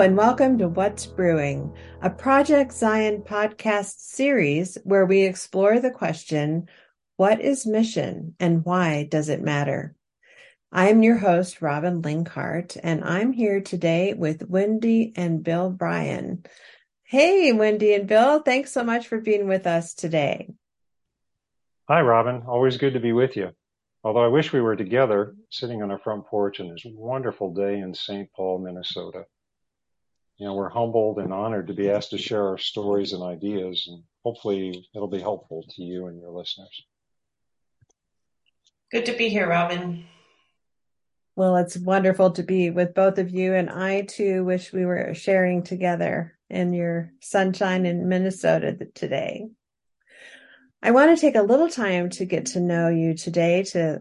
and welcome to What's Brewing, a Project Zion podcast series where we explore the question What is mission and why does it matter? I'm your host, Robin Linkhart, and I'm here today with Wendy and Bill Brian. Hey, Wendy and Bill, thanks so much for being with us today. Hi, Robin. Always good to be with you. Although I wish we were together sitting on our front porch on this wonderful day in St. Paul, Minnesota you know, we're humbled and honored to be asked to share our stories and ideas, and hopefully it'll be helpful to you and your listeners. Good to be here, Robin. Well, it's wonderful to be with both of you, and I too wish we were sharing together in your sunshine in Minnesota today. I want to take a little time to get to know you today, to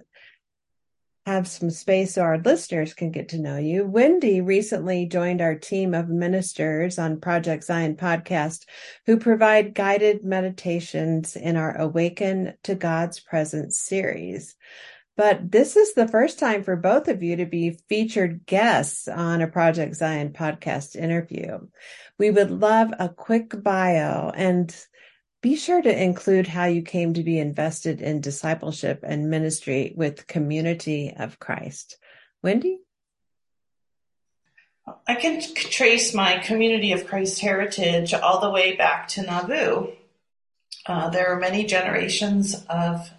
have some space so our listeners can get to know you. Wendy recently joined our team of ministers on Project Zion podcast who provide guided meditations in our Awaken to God's Presence series. But this is the first time for both of you to be featured guests on a Project Zion podcast interview. We would love a quick bio and be sure to include how you came to be invested in discipleship and ministry with Community of Christ. Wendy? I can trace my Community of Christ heritage all the way back to Nauvoo. Uh, there are many generations of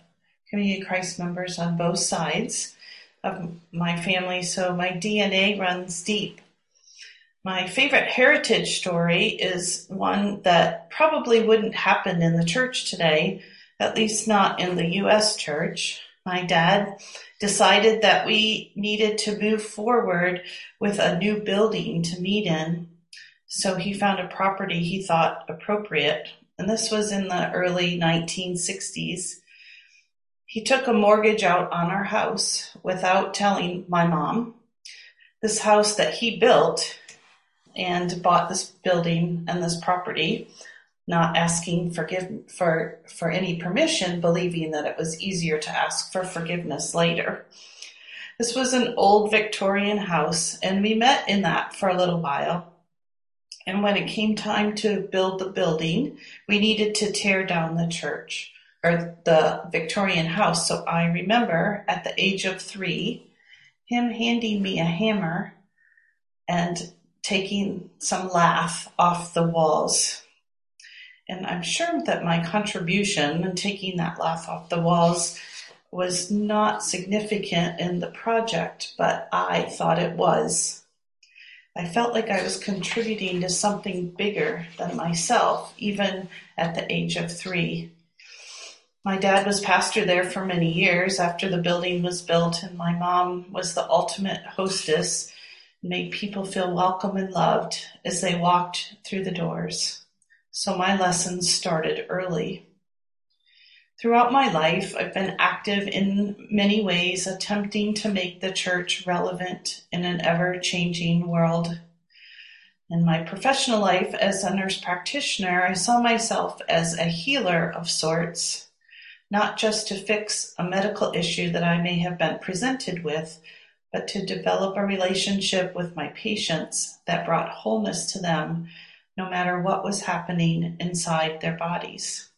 Community of Christ members on both sides of my family, so my DNA runs deep. My favorite heritage story is one that probably wouldn't happen in the church today, at least not in the U.S. church. My dad decided that we needed to move forward with a new building to meet in. So he found a property he thought appropriate. And this was in the early 1960s. He took a mortgage out on our house without telling my mom. This house that he built and bought this building and this property, not asking forgive for for any permission, believing that it was easier to ask for forgiveness later. This was an old Victorian house, and we met in that for a little while. And when it came time to build the building, we needed to tear down the church or the Victorian house. So I remember at the age of three, him handing me a hammer and taking some lath off the walls. And I'm sure that my contribution in taking that lath off the walls was not significant in the project, but I thought it was. I felt like I was contributing to something bigger than myself, even at the age of three. My dad was pastor there for many years after the building was built, and my mom was the ultimate hostess made people feel welcome and loved as they walked through the doors. So my lessons started early. Throughout my life, I've been active in many ways, attempting to make the church relevant in an ever changing world. In my professional life as a nurse practitioner, I saw myself as a healer of sorts, not just to fix a medical issue that I may have been presented with, but to develop a relationship with my patients that brought wholeness to them no matter what was happening inside their bodies.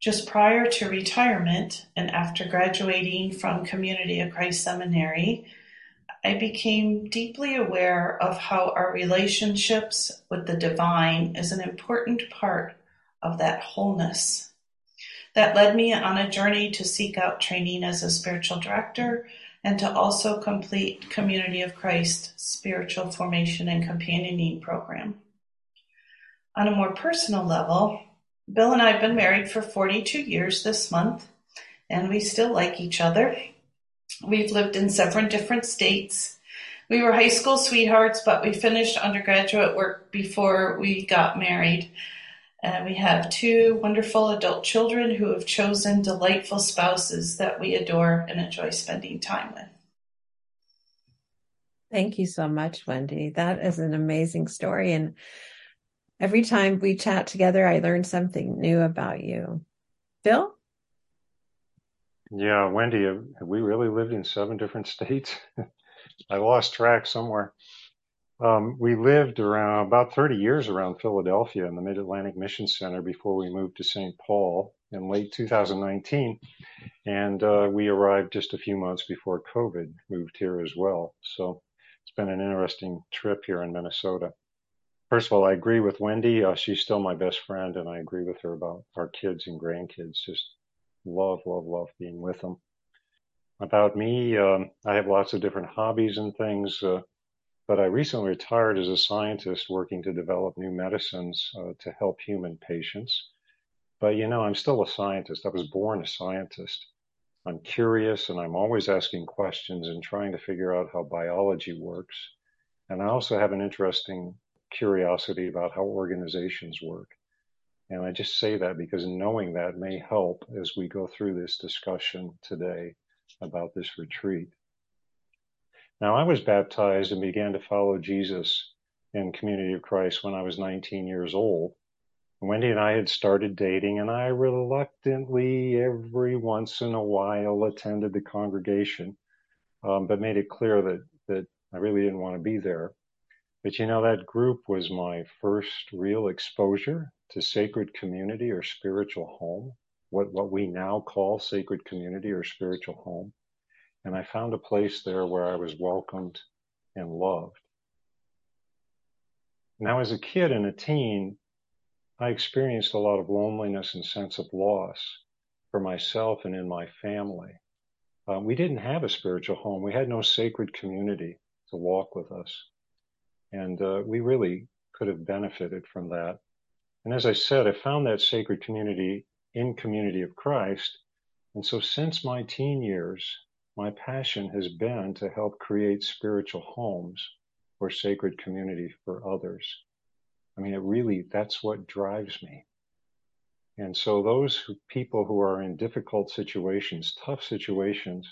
Just prior to retirement and after graduating from Community of Christ Seminary, I became deeply aware of how our relationships with the divine is an important part of that wholeness. That led me on a journey to seek out training as a spiritual director and to also complete Community of Christ spiritual formation and companioning program. On a more personal level, Bill and I have been married for 42 years this month, and we still like each other. We've lived in several different states. We were high school sweethearts, but we finished undergraduate work before we got married. And we have two wonderful adult children who have chosen delightful spouses that we adore and enjoy spending time with. Thank you so much, Wendy. That is an amazing story. And every time we chat together, I learn something new about you. Bill? Yeah, Wendy, have we really lived in seven different states? I lost track somewhere. Um, we lived around about 30 years around Philadelphia in the Mid Atlantic Mission Center before we moved to St. Paul in late 2019. And uh, we arrived just a few months before COVID moved here as well. So it's been an interesting trip here in Minnesota. First of all, I agree with Wendy. Uh, she's still my best friend, and I agree with her about our kids and grandkids. Just love, love, love being with them. About me, um, I have lots of different hobbies and things, uh, but I recently retired as a scientist working to develop new medicines uh, to help human patients. But you know, I'm still a scientist. I was born a scientist. I'm curious and I'm always asking questions and trying to figure out how biology works. And I also have an interesting curiosity about how organizations work. And I just say that because knowing that may help as we go through this discussion today about this retreat. Now, I was baptized and began to follow Jesus in Community of Christ when I was 19 years old. Wendy and I had started dating, and I reluctantly, every once in a while, attended the congregation, um, but made it clear that, that I really didn't want to be there. But you know, that group was my first real exposure to sacred community or spiritual home, what, what we now call sacred community or spiritual home. And I found a place there where I was welcomed and loved. Now, as a kid and a teen, I experienced a lot of loneliness and sense of loss for myself and in my family. Um, we didn't have a spiritual home. We had no sacred community to walk with us. And uh, we really could have benefited from that. And as I said, I found that sacred community in Community of Christ. And so since my teen years, my passion has been to help create spiritual homes or sacred community for others. I mean, it really, that's what drives me. And so those who, people who are in difficult situations, tough situations,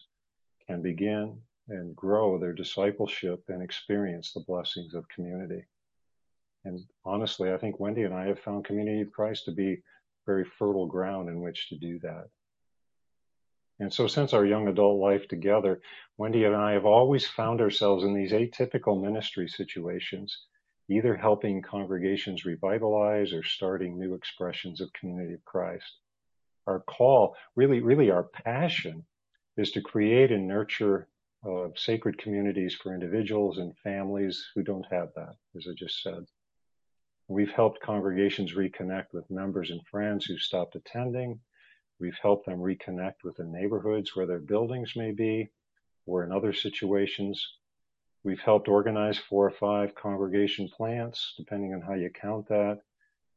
can begin and grow their discipleship and experience the blessings of community. And honestly, I think Wendy and I have found Community of Christ to be very fertile ground in which to do that. And so since our young adult life together, Wendy and I have always found ourselves in these atypical ministry situations, either helping congregations revitalize or starting new expressions of community of Christ. Our call, really, really our passion is to create and nurture uh, sacred communities for individuals and families who don't have that, as I just said. We've helped congregations reconnect with members and friends who stopped attending. We've helped them reconnect with the neighborhoods where their buildings may be, or in other situations. We've helped organize four or five congregation plants, depending on how you count that,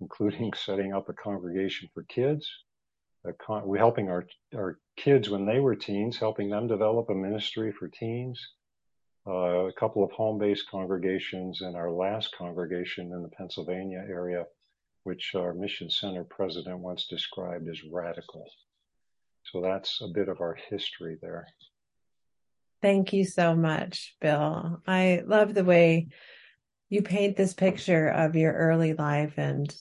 including setting up a congregation for kids con- we're helping our, our kids when they were teens, helping them develop a ministry for teens. Uh, a couple of home-based congregations and our last congregation in the Pennsylvania area, which our mission center president once described as radical. So that's a bit of our history there. Thank you so much, Bill. I love the way you paint this picture of your early life and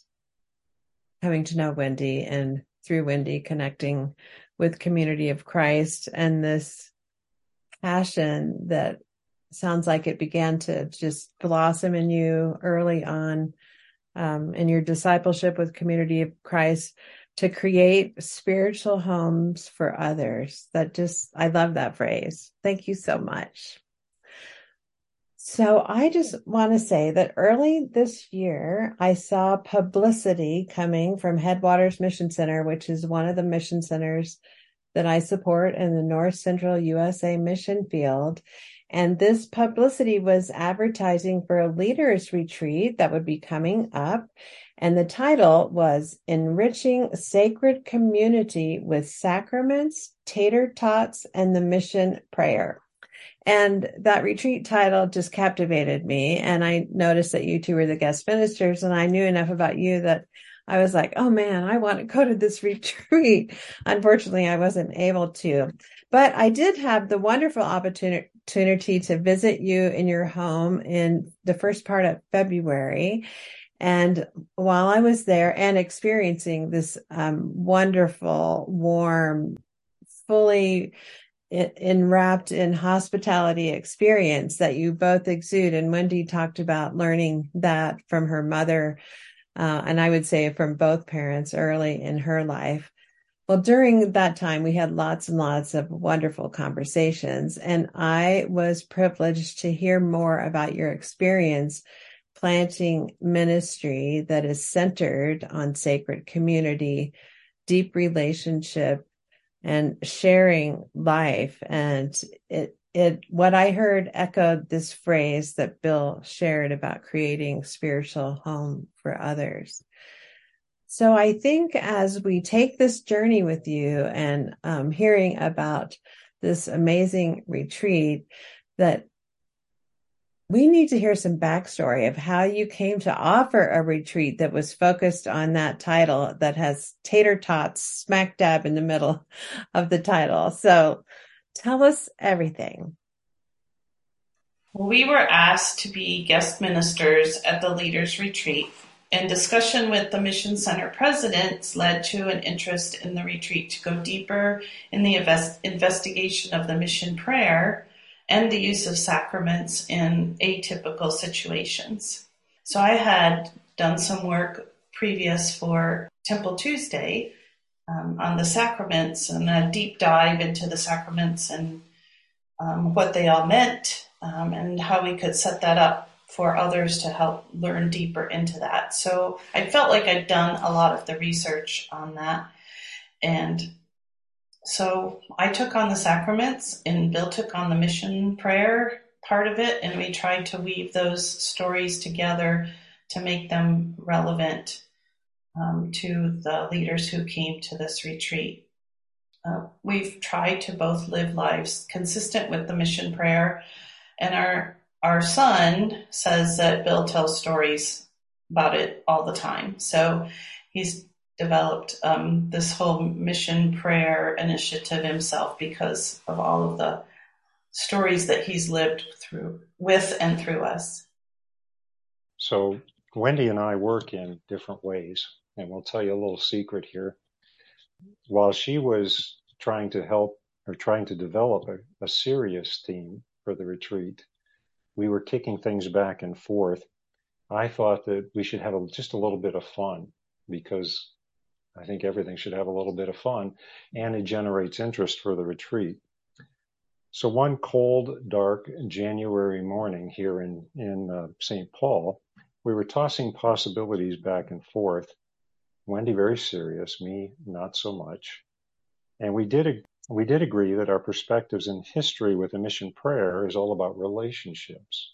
coming to know Wendy and through Wendy connecting with community of Christ and this passion that sounds like it began to just blossom in you early on um, in your discipleship with community of Christ to create spiritual homes for others. That just, I love that phrase. Thank you so much. So I just want to say that early this year, I saw publicity coming from Headwaters Mission Center, which is one of the mission centers that I support in the North Central USA mission field. And this publicity was advertising for a leaders retreat that would be coming up. And the title was Enriching Sacred Community with Sacraments, Tater Tots, and the Mission Prayer. And that retreat title just captivated me. And I noticed that you two were the guest ministers, and I knew enough about you that I was like, oh man, I want to go to this retreat. Unfortunately, I wasn't able to. But I did have the wonderful opportunity to visit you in your home in the first part of February. And while I was there and experiencing this um, wonderful, warm, fully enwrapped in hospitality experience that you both exude. And Wendy talked about learning that from her mother. Uh, and I would say from both parents early in her life. Well, during that time, we had lots and lots of wonderful conversations, and I was privileged to hear more about your experience planting ministry that is centered on sacred community, deep relationship, and sharing life. And it, it, what I heard echoed this phrase that Bill shared about creating spiritual home for others. So I think as we take this journey with you and um, hearing about this amazing retreat, that we need to hear some backstory of how you came to offer a retreat that was focused on that title that has tater tots smack dab in the middle of the title. So tell us everything. We were asked to be guest ministers at the Leaders Retreat, and discussion with the Mission Center presidents led to an interest in the retreat to go deeper in the invest- investigation of the mission prayer and the use of sacraments in atypical situations. So I had done some work previous for Temple Tuesday um, on the sacraments and a deep dive into the sacraments and um, what they all meant um, and how we could set that up for others to help learn deeper into that. So I felt like I'd done a lot of the research on that. And so I took on the sacraments and Bill took on the mission prayer part of it, and we tried to weave those stories together to make them relevant um, to the leaders who came to this retreat. Uh, we've tried to both live lives consistent with the mission prayer, and our our son says that Bill tells stories about it all the time. So he's developed um, this whole mission prayer initiative himself because of all of the stories that he's lived through with and through us. So Wendy and I work in different ways, and we'll tell you a little secret here. While she was trying to help or trying to develop a, a serious theme for the retreat, we were kicking things back and forth. I thought that we should have a, just a little bit of fun because I think everything should have a little bit of fun and it generates interest for the retreat. So one cold, dark January morning here in, in uh, St. Paul, we were tossing possibilities back and forth. Wendy very serious, me not so much. And we did, we did agree that our perspectives in history with the mission prayer is all about relationships.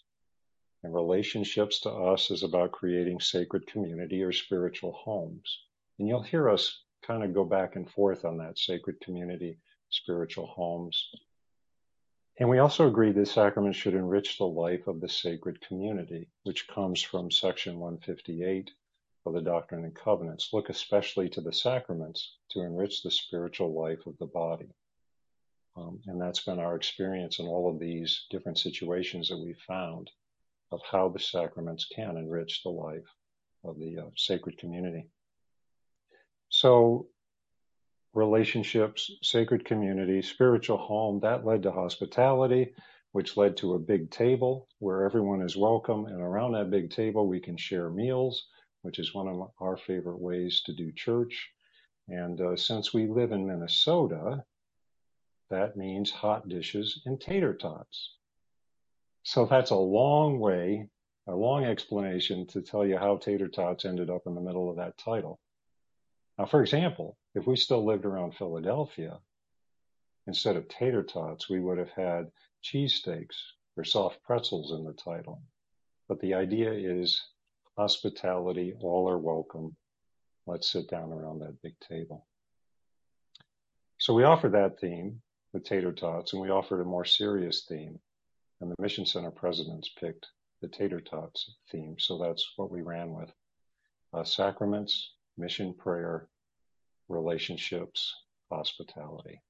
And relationships to us is about creating sacred community or spiritual homes. And you'll hear us kind of go back and forth on that sacred community, spiritual homes. And we also agree that sacraments should enrich the life of the sacred community, which comes from section 158 of the Doctrine and Covenants. Look especially to the sacraments to enrich the spiritual life of the body. Um, and that's been our experience in all of these different situations that we've found of how the sacraments can enrich the life of the uh, sacred community. So relationships, sacred community, spiritual home, that led to hospitality, which led to a big table where everyone is welcome. And around that big table, we can share meals, which is one of our favorite ways to do church. And uh, since we live in Minnesota, that means hot dishes and tater tots. So that's a long way, a long explanation to tell you how tater tots ended up in the middle of that title. Now, for example, if we still lived around Philadelphia, instead of tater tots, we would have had cheesesteaks or soft pretzels in the title. But the idea is hospitality, all are welcome. Let's sit down around that big table. So we offer that theme, tater tots, and we offered a more serious theme. And the Mission Center presidents picked the tater tots theme. So that's what we ran with. Uh, sacraments, mission prayer, relationships, hospitality.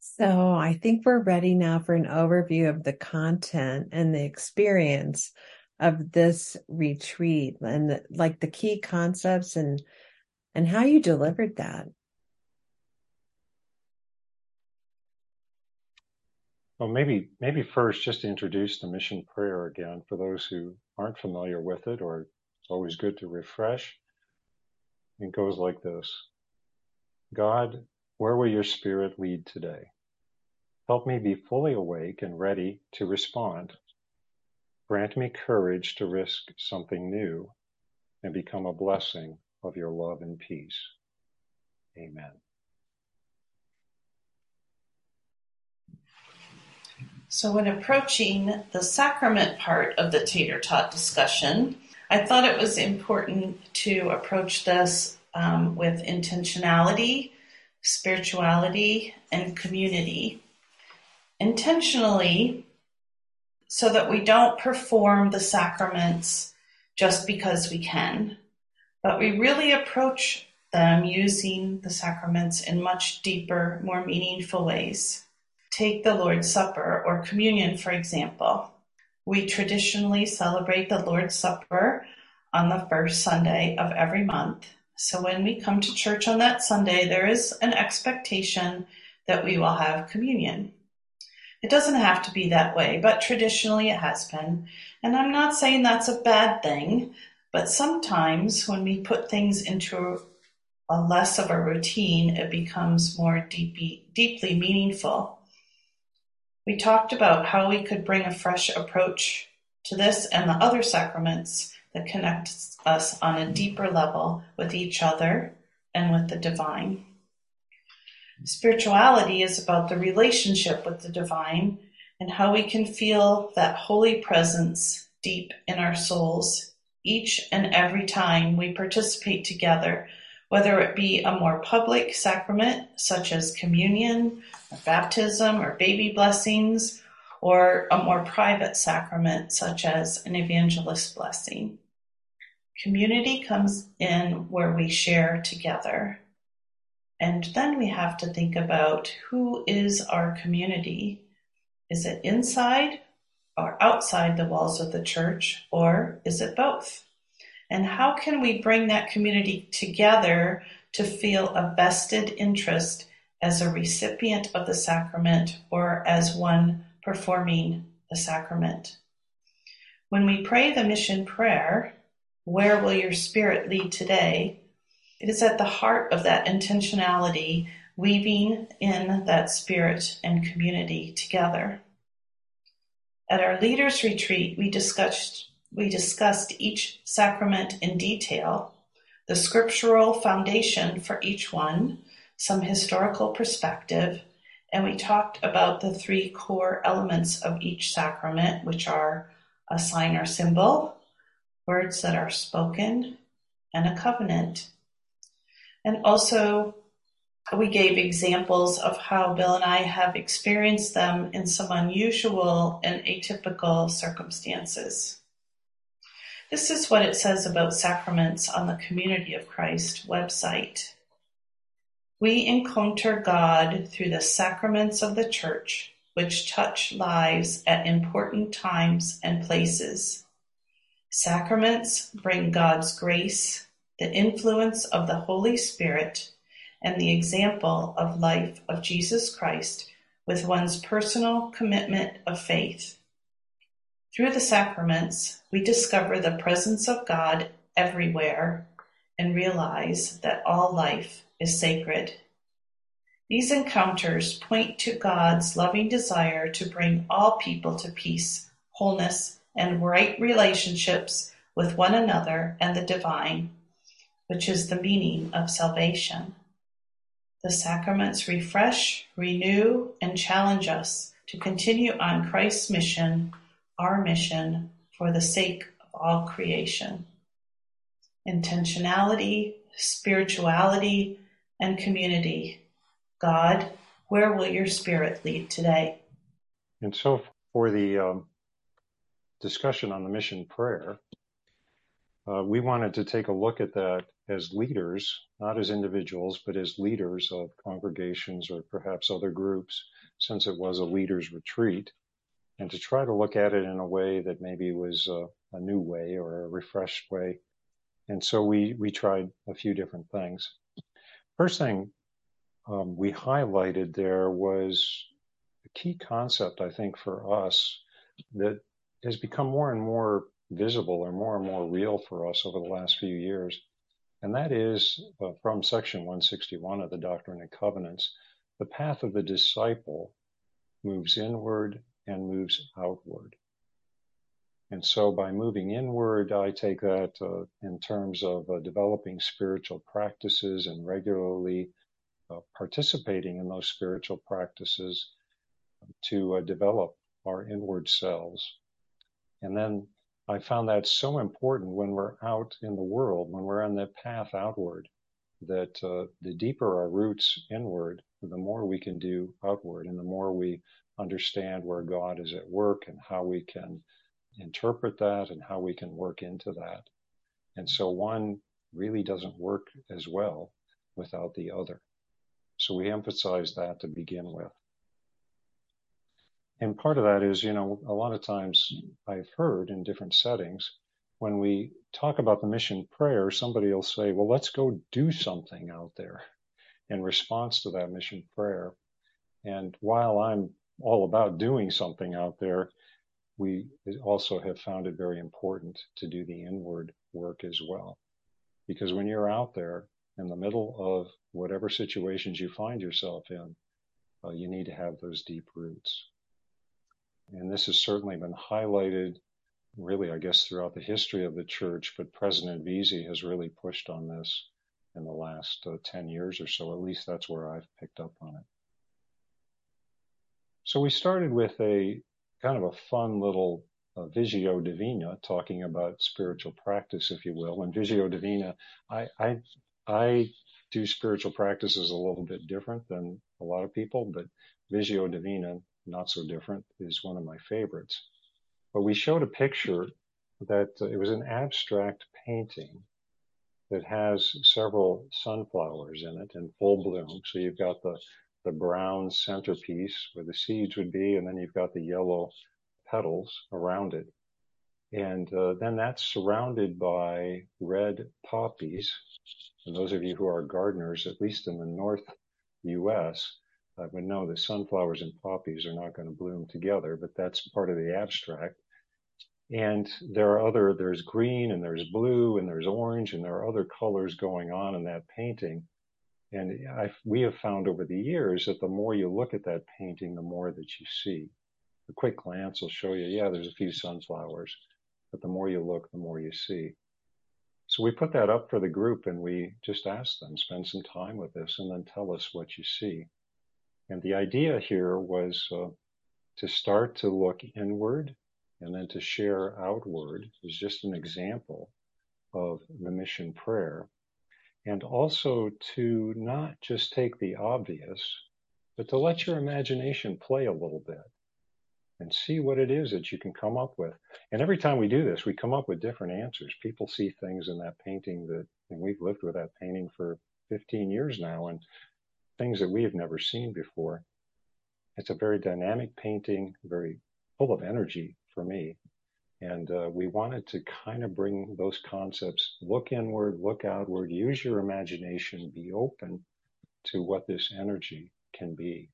So I think we're ready now for an overview of the content and the experience of this retreat and the, like the key concepts and and how you delivered that. Well, maybe maybe first just introduce the mission prayer again for those who aren't familiar with it, or it's always good to refresh. It goes like this: God, where will your Spirit lead today? Help me be fully awake and ready to respond. Grant me courage to risk something new and become a blessing of your love and peace. Amen. So, when approaching the sacrament part of the tater tot discussion, I thought it was important to approach this um, with intentionality, spirituality, and community. Intentionally, so that we don't perform the sacraments just because we can, but we really approach them using the sacraments in much deeper, more meaningful ways. Take the Lord's Supper or communion, for example. We traditionally celebrate the Lord's Supper on the first Sunday of every month. So when we come to church on that Sunday, there is an expectation that we will have communion. It doesn't have to be that way, but traditionally it has been. And I'm not saying that's a bad thing, but sometimes when we put things into a less of a routine, it becomes more deeply, deeply meaningful. We talked about how we could bring a fresh approach to this and the other sacraments that connect us on a deeper level with each other and with the divine. Spirituality is about the relationship with the divine and how we can feel that holy presence deep in our souls each and every time we participate together, whether it be a more public sacrament such as communion or baptism or baby blessings, or a more private sacrament such as an evangelist blessing. Community comes in where we share together. And then we have to think about who is our community. Is it inside or outside the walls of the church, or is it both? And how can we bring that community together to feel a vested interest as a recipient of the sacrament or as one performing the sacrament. When we pray the mission prayer, Where will your spirit lead today? It is at the heart of that intentionality, weaving in that spirit and community together. At our leaders retreat, we discussed, we discussed each sacrament in detail, the scriptural foundation for each one, some historical perspective, and we talked about the three core elements of each sacrament, which are a sign or symbol, words that are spoken, and a covenant. And also, we gave examples of how Bill and I have experienced them in some unusual and atypical circumstances. This is what it says about sacraments on the Community of Christ website. We encounter God through the sacraments of the Church, which touch lives at important times and places. Sacraments bring God's grace, the influence of the Holy Spirit, and the example of life of Jesus Christ with one's personal commitment of faith. Through the sacraments, we discover the presence of God everywhere and realize that all life is sacred. These encounters point to God's loving desire to bring all people to peace, wholeness, and right relationships with one another and the divine, which is the meaning of salvation. The sacraments refresh, renew, and challenge us to continue on Christ's mission, our mission, for the sake of all creation. Intentionality, spirituality, and community. God, where will your spirit lead today? And so, for the um, discussion on the mission prayer, uh, we wanted to take a look at that as leaders, not as individuals, but as leaders of congregations or perhaps other groups, since it was a leaders' retreat, and to try to look at it in a way that maybe was uh, a new way or a refreshed way. And so we we tried a few different things. First thing um, we highlighted there was a key concept, I think, for us that has become more and more visible or more and more real for us over the last few years. And that is uh, from section 161 of the Doctrine and Covenants the path of the disciple moves inward and moves outward. And so by moving inward, I take that uh, in terms of uh, developing spiritual practices and regularly uh, participating in those spiritual practices to uh, develop our inward selves. And then I found that so important when we're out in the world, when we're on the path outward, that uh, the deeper our roots inward, the more we can do outward, and the more we understand where God is at work and how we can interpret that and how we can work into that. And so one really doesn't work as well without the other. So we emphasize that to begin with. And part of that is, you know, a lot of times I've heard in different settings, when we talk about the mission prayer, somebody will say, well, let's go do something out there in response to that mission prayer. And while I'm all about doing something out there, we also have found it very important to do the inward work as well. Because when you're out there in the middle of whatever situations you find yourself in, uh, you need to have those deep roots. And this has certainly been highlighted, really, I guess, throughout the history of the church, but President Veazey has really pushed on this in the last uh, 10 years or so. At least that's where I've picked up on it. So we started with a kind of a fun little uh, Visio Divina talking about spiritual practice, if you will. And Visio Divina, I, I, I do spiritual practices a little bit different than a lot of people, but Visio Divina not so different, is one of my favorites. But we showed a picture that uh, it was an abstract painting that has several sunflowers in it in full bloom. So you've got the, the brown centerpiece where the seeds would be, and then you've got the yellow petals around it. And uh, then that's surrounded by red poppies. And those of you who are gardeners, at least in the North US, I would know that sunflowers and poppies are not going to bloom together, but that's part of the abstract. And there are other, there's green and there's blue and there's orange and there are other colors going on in that painting. And I, we have found over the years that the more you look at that painting, the more that you see. A quick glance will show you, yeah, there's a few sunflowers, but the more you look, the more you see. So we put that up for the group and we just asked them, spend some time with this and then tell us what you see. And the idea here was uh, to start to look inward and then to share outward is just an example of the mission prayer. And also to not just take the obvious, but to let your imagination play a little bit and see what it is that you can come up with. And every time we do this, we come up with different answers. People see things in that painting that, and we've lived with that painting for 15 years now, and things that we have never seen before. It's a very dynamic painting, very full of energy for me. And uh, we wanted to kind of bring those concepts, look inward, look outward, use your imagination, be open to what this energy can be,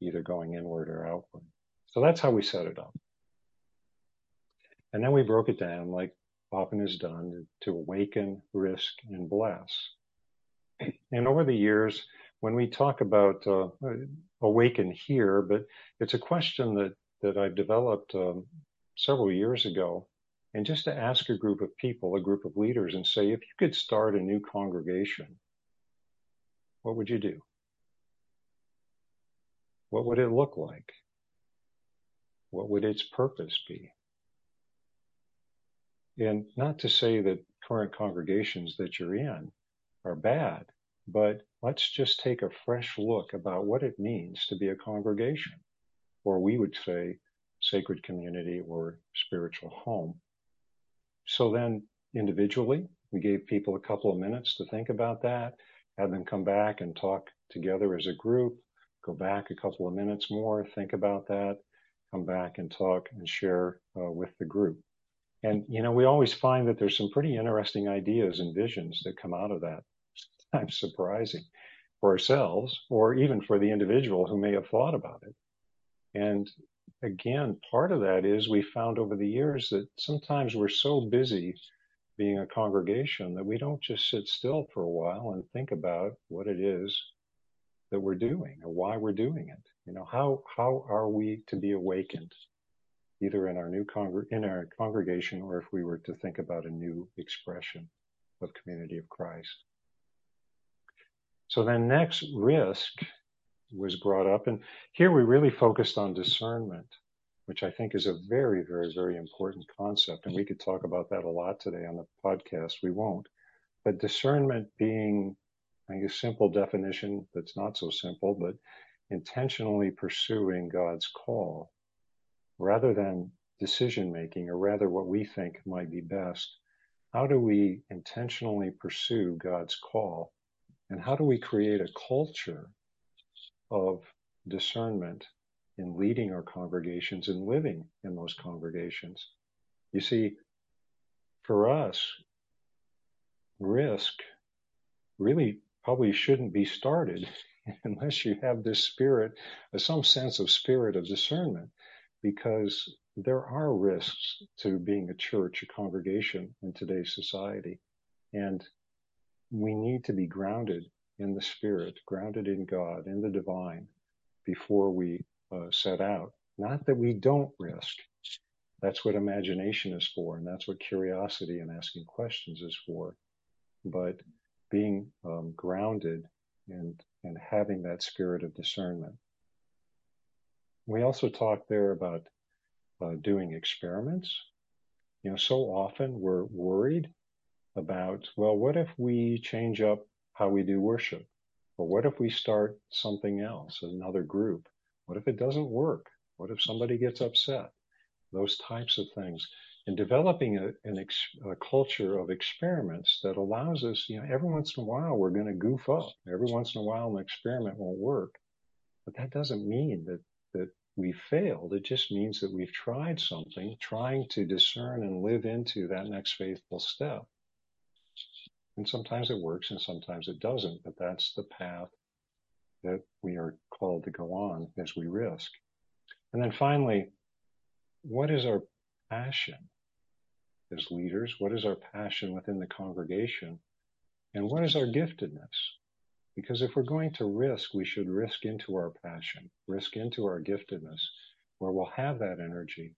either going inward or outward. So that's how we set it up. And then we broke it down, like often is done, to awaken, risk, and bless. And over the years, when we talk about uh, awaken here, but it's a question that that I've developed um, several years ago, and just to ask a group of people, a group of leaders, and say, if you could start a new congregation, what would you do? What would it look like? What would its purpose be? And not to say that current congregations that you're in are bad, but let's just take a fresh look about what it means to be a congregation, or we would say sacred community or spiritual home. So then individually, we gave people a couple of minutes to think about that, had them come back and talk together as a group, go back a couple of minutes more, think about that, come back and talk and share uh, with the group. And, you know, we always find that there's some pretty interesting ideas and visions that come out of that sometimes surprising for ourselves or even for the individual who may have thought about it. And again, part of that is we found over the years that sometimes we're so busy being a congregation that we don't just sit still for a while and think about what it is that we're doing or why we're doing it. You know, how how are we to be awakened, either in our new congr- in our congregation or if we were to think about a new expression of community of Christ. So then next risk was brought up, and here we really focused on discernment, which I think is a very, very, very important concept. And we could talk about that a lot today on the podcast. We won't. But discernment being I simple definition that's not so simple, but intentionally pursuing God's call rather than decision making, or rather what we think might be best. How do we intentionally pursue God's call? And how do we create a culture of discernment in leading our congregations and living in those congregations? You see, for us, risk really probably shouldn't be started unless you have this spirit, uh, some sense of spirit of discernment, because there are risks to being a church, a congregation in today's society. And we need to be grounded in the spirit, grounded in God, in the divine, before we uh, set out. Not that we don't risk. That's what imagination is for, and that's what curiosity and asking questions is for. But being um, grounded and and having that spirit of discernment. We also talk there about uh, doing experiments. You know, so often we're worried about, well, what if we change up how we do worship? But what if we start something else, another group? What if it doesn't work? What if somebody gets upset? Those types of things and developing a, ex, a, culture of experiments that allows us, you know, every once in a while we're going to goof up. Every once in a while an experiment won't work. But that doesn't mean that, that we failed. It just means that we've tried something, trying to discern and live into that next faithful step. And sometimes it works and sometimes it doesn't, but that's the path that we are called to go on as we risk. And then finally, what is our passion as leaders? What is our passion within the congregation? And what is our giftedness? Because if we're going to risk, we should risk into our passion, risk into our giftedness, where we'll have that energy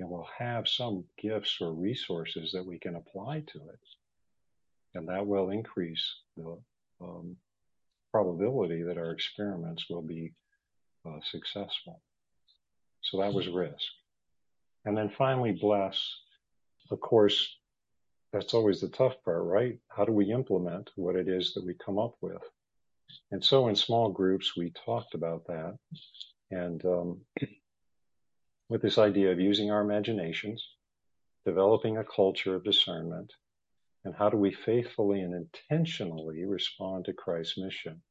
and we'll have some gifts or resources that we can apply to it. And that will increase the um, probability that our experiments will be uh, successful. So that was risk. And then finally, bless. Of course, that's always the tough part, right? How do we implement what it is that we come up with? And so in small groups, we talked about that. And um, with this idea of using our imaginations, developing a culture of discernment, and how do we faithfully and intentionally respond to Christ's mission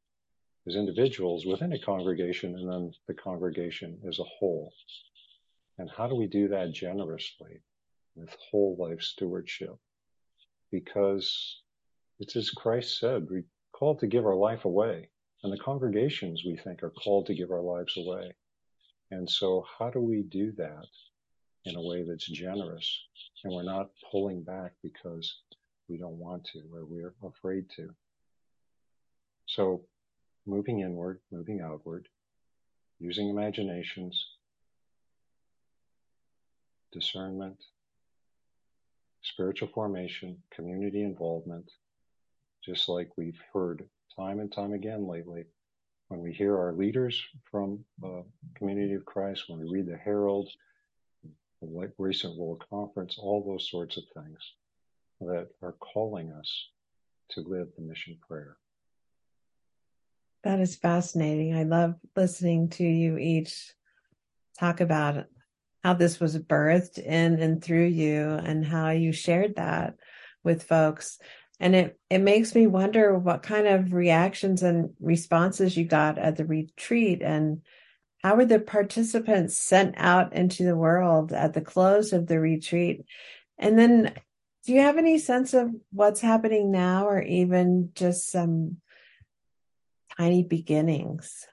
as individuals within a congregation and then the congregation as a whole. And how do we do that generously with whole life stewardship? Because it's as Christ said, we're called to give our life away. And the congregations we think are called to give our lives away. And so how do we do that in a way that's generous and we're not pulling back because we don't want to or we're afraid to? So moving inward, moving outward, using imaginations, discernment, spiritual formation, community involvement, just like we've heard time and time again lately. When we hear our leaders from the Community of Christ, when we read the Herald, the recent World Conference, all those sorts of things that are calling us to live the mission prayer. That is fascinating. I love listening to you each talk about how this was birthed in and through you and how you shared that with folks. And it, it makes me wonder what kind of reactions and responses you got at the retreat and how were the participants sent out into the world at the close of the retreat? And then do you have any sense of what's happening now or even just some tiny beginnings?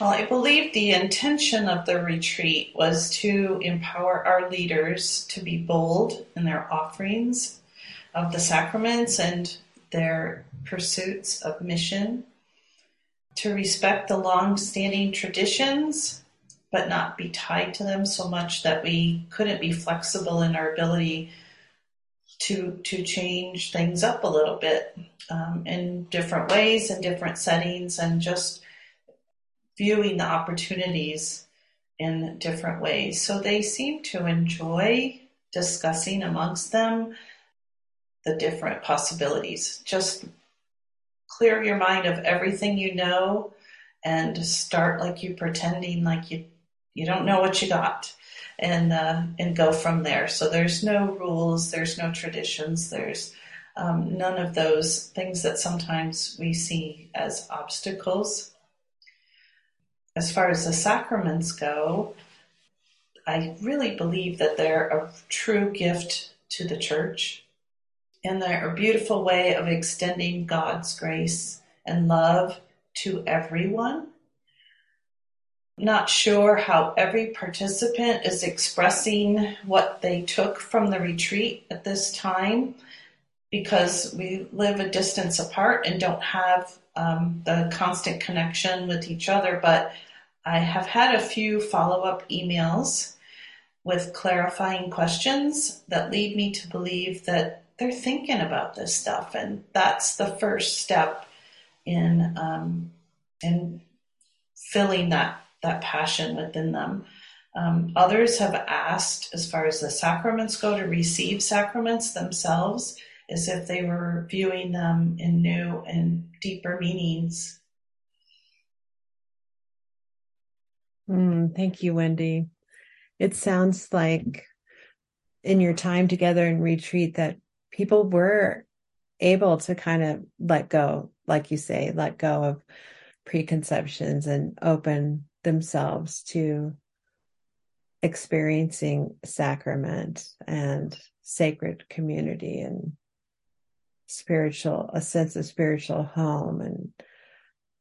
Well, I believe the intention of the retreat was to empower our leaders to be bold in their offerings of the sacraments and their pursuits of mission, to respect the long standing traditions, but not be tied to them so much that we couldn't be flexible in our ability to to change things up a little bit um, in different ways in different settings and just viewing the opportunities in different ways. So they seem to enjoy discussing amongst them the different possibilities. Just clear your mind of everything you know and start like you pretending like you you don't know what you got and uh, and go from there. So there's no rules, there's no traditions, there's um, none of those things that sometimes we see as obstacles as far as the sacraments go, I really believe that they're a true gift to the church. And they're a beautiful way of extending God's grace and love to everyone. Not sure how every participant is expressing what they took from the retreat at this time because we live a distance apart and don't have um, the constant connection with each other. But I have had a few follow up emails with clarifying questions that lead me to believe that they're thinking about this stuff, and that's the first step in um, in filling that that passion within them. Um, others have asked, as far as the sacraments go, to receive sacraments themselves, as if they were viewing them in new and deeper meanings Mm, thank you, Wendy. It sounds like in your time together in retreat that people were able to kind of let go, like you say, let go of preconceptions and open themselves to experiencing sacrament and sacred community and spiritual, a sense of spiritual home and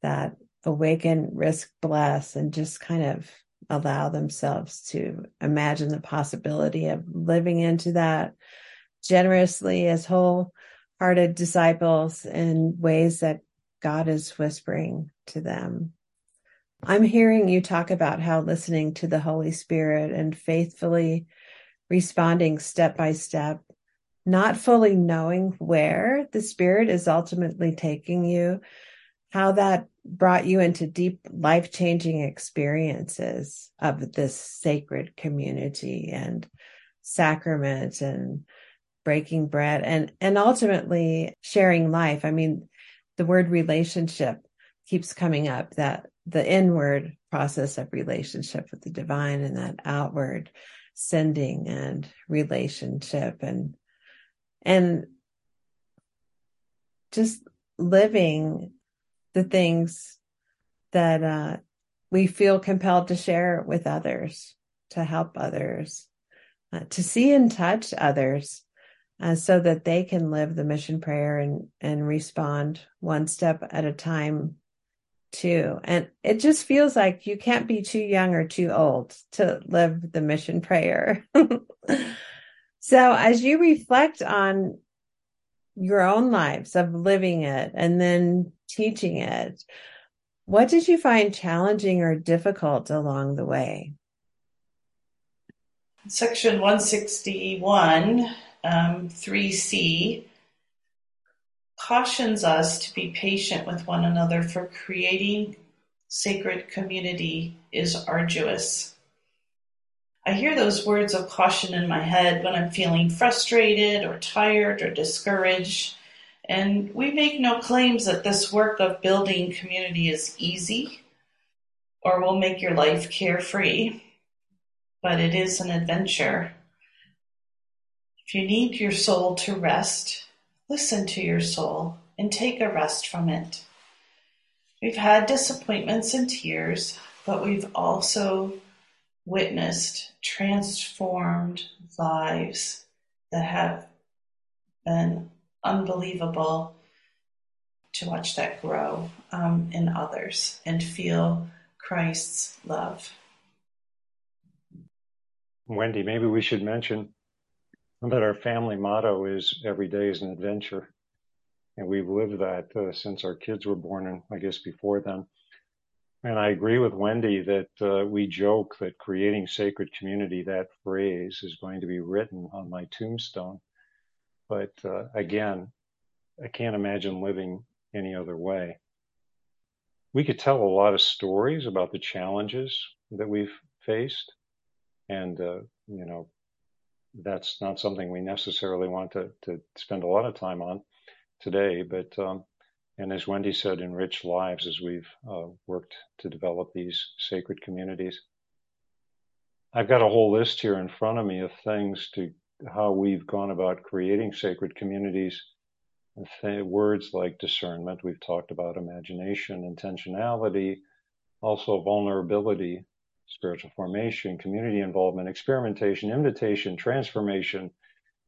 that awaken, risk, bless, and just kind of allow themselves to imagine the possibility of living into that generously as wholehearted disciples in ways that God is whispering to them. I'm hearing you talk about how listening to the Holy Spirit and faithfully responding step by step, not fully knowing where the Spirit is ultimately taking you, how that brought you into deep life changing experiences of this sacred community and sacrament and breaking bread and and ultimately sharing life. I mean the word relationship keeps coming up that the inward process of relationship with the divine and that outward sending and relationship and and just living the things that uh, we feel compelled to share with others, to help others, uh, to see and touch others, uh, so that they can live the mission prayer and and respond one step at a time too. And it just feels like you can't be too young or too old to live the mission prayer. so as you reflect on your own lives of living it and then teaching it. What did you find challenging or difficult along the way? Section 161, um, 3C, cautions us to be patient with one another for creating sacred community is arduous. I hear those words of caution in my head when I'm feeling frustrated or tired or discouraged and we make no claims that this work of building community is easy or will make your life carefree, but it is an adventure. If you need your soul to rest, listen to your soul and take a rest from it. We've had disappointments and tears, but we've also witnessed transformed lives that have been unbelievable to watch that grow um, in others and feel Christ's love. Wendy, maybe we should mention that our family motto is every day is an adventure. And we've lived that uh, since our kids were born and I guess before then. And I agree with Wendy that uh, we joke that creating sacred community, that phrase is going to be written on my tombstone. But uh, again, I can't imagine living any other way. We could tell a lot of stories about the challenges that we've faced. And, uh, you know, that's not something we necessarily want to, to spend a lot of time on today. But um, and as Wendy said, enrich lives as we've uh, worked to develop these sacred communities. I've got a whole list here in front of me of things to how we've gone about creating sacred communities. Th- words like discernment, we've talked about imagination, intentionality, also vulnerability, spiritual formation, community involvement, experimentation, invitation, transformation,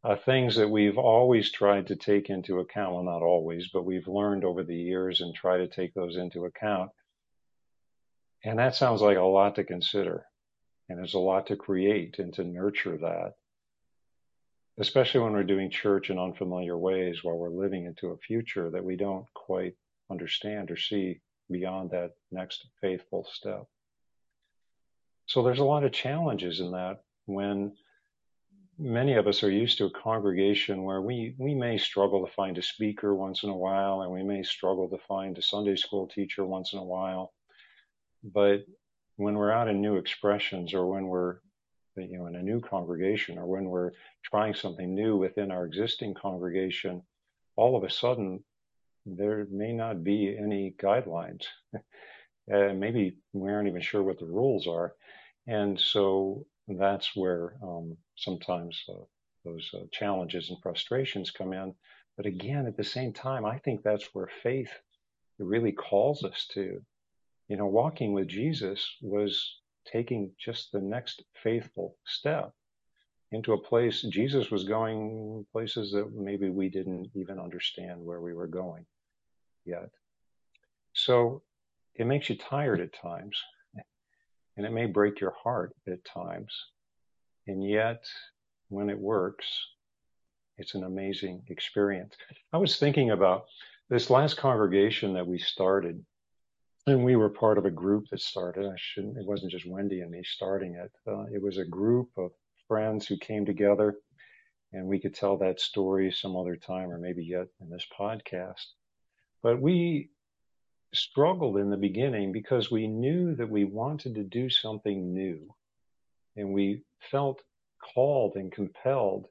uh, things that we've always tried to take into account. Well, not always, but we've learned over the years and try to take those into account. And that sounds like a lot to consider. And there's a lot to create and to nurture that, especially when we're doing church in unfamiliar ways while we're living into a future that we don't quite understand or see beyond that next faithful step. So there's a lot of challenges in that when many of us are used to a congregation where we, we may struggle to find a speaker once in a while, and we may struggle to find a Sunday school teacher once in a while. But when we're out in new expressions, or when we're you know in a new congregation, or when we're trying something new within our existing congregation, all of a sudden there may not be any guidelines. uh, maybe we aren't even sure what the rules are, and so that's where um, sometimes uh, those uh, challenges and frustrations come in. But again, at the same time, I think that's where faith really calls us to. You know, walking with Jesus was taking just the next faithful step into a place. Jesus was going places that maybe we didn't even understand where we were going yet. So it makes you tired at times and it may break your heart at times. And yet, when it works, it's an amazing experience. I was thinking about this last congregation that we started, and we were part of a group that started. I shouldn't, it wasn't just Wendy and me starting it. Uh, it was a group of friends who came together, and we could tell that story some other time or maybe yet in this podcast. But we struggled in the beginning because we knew that we wanted to do something new. And we felt called and compelled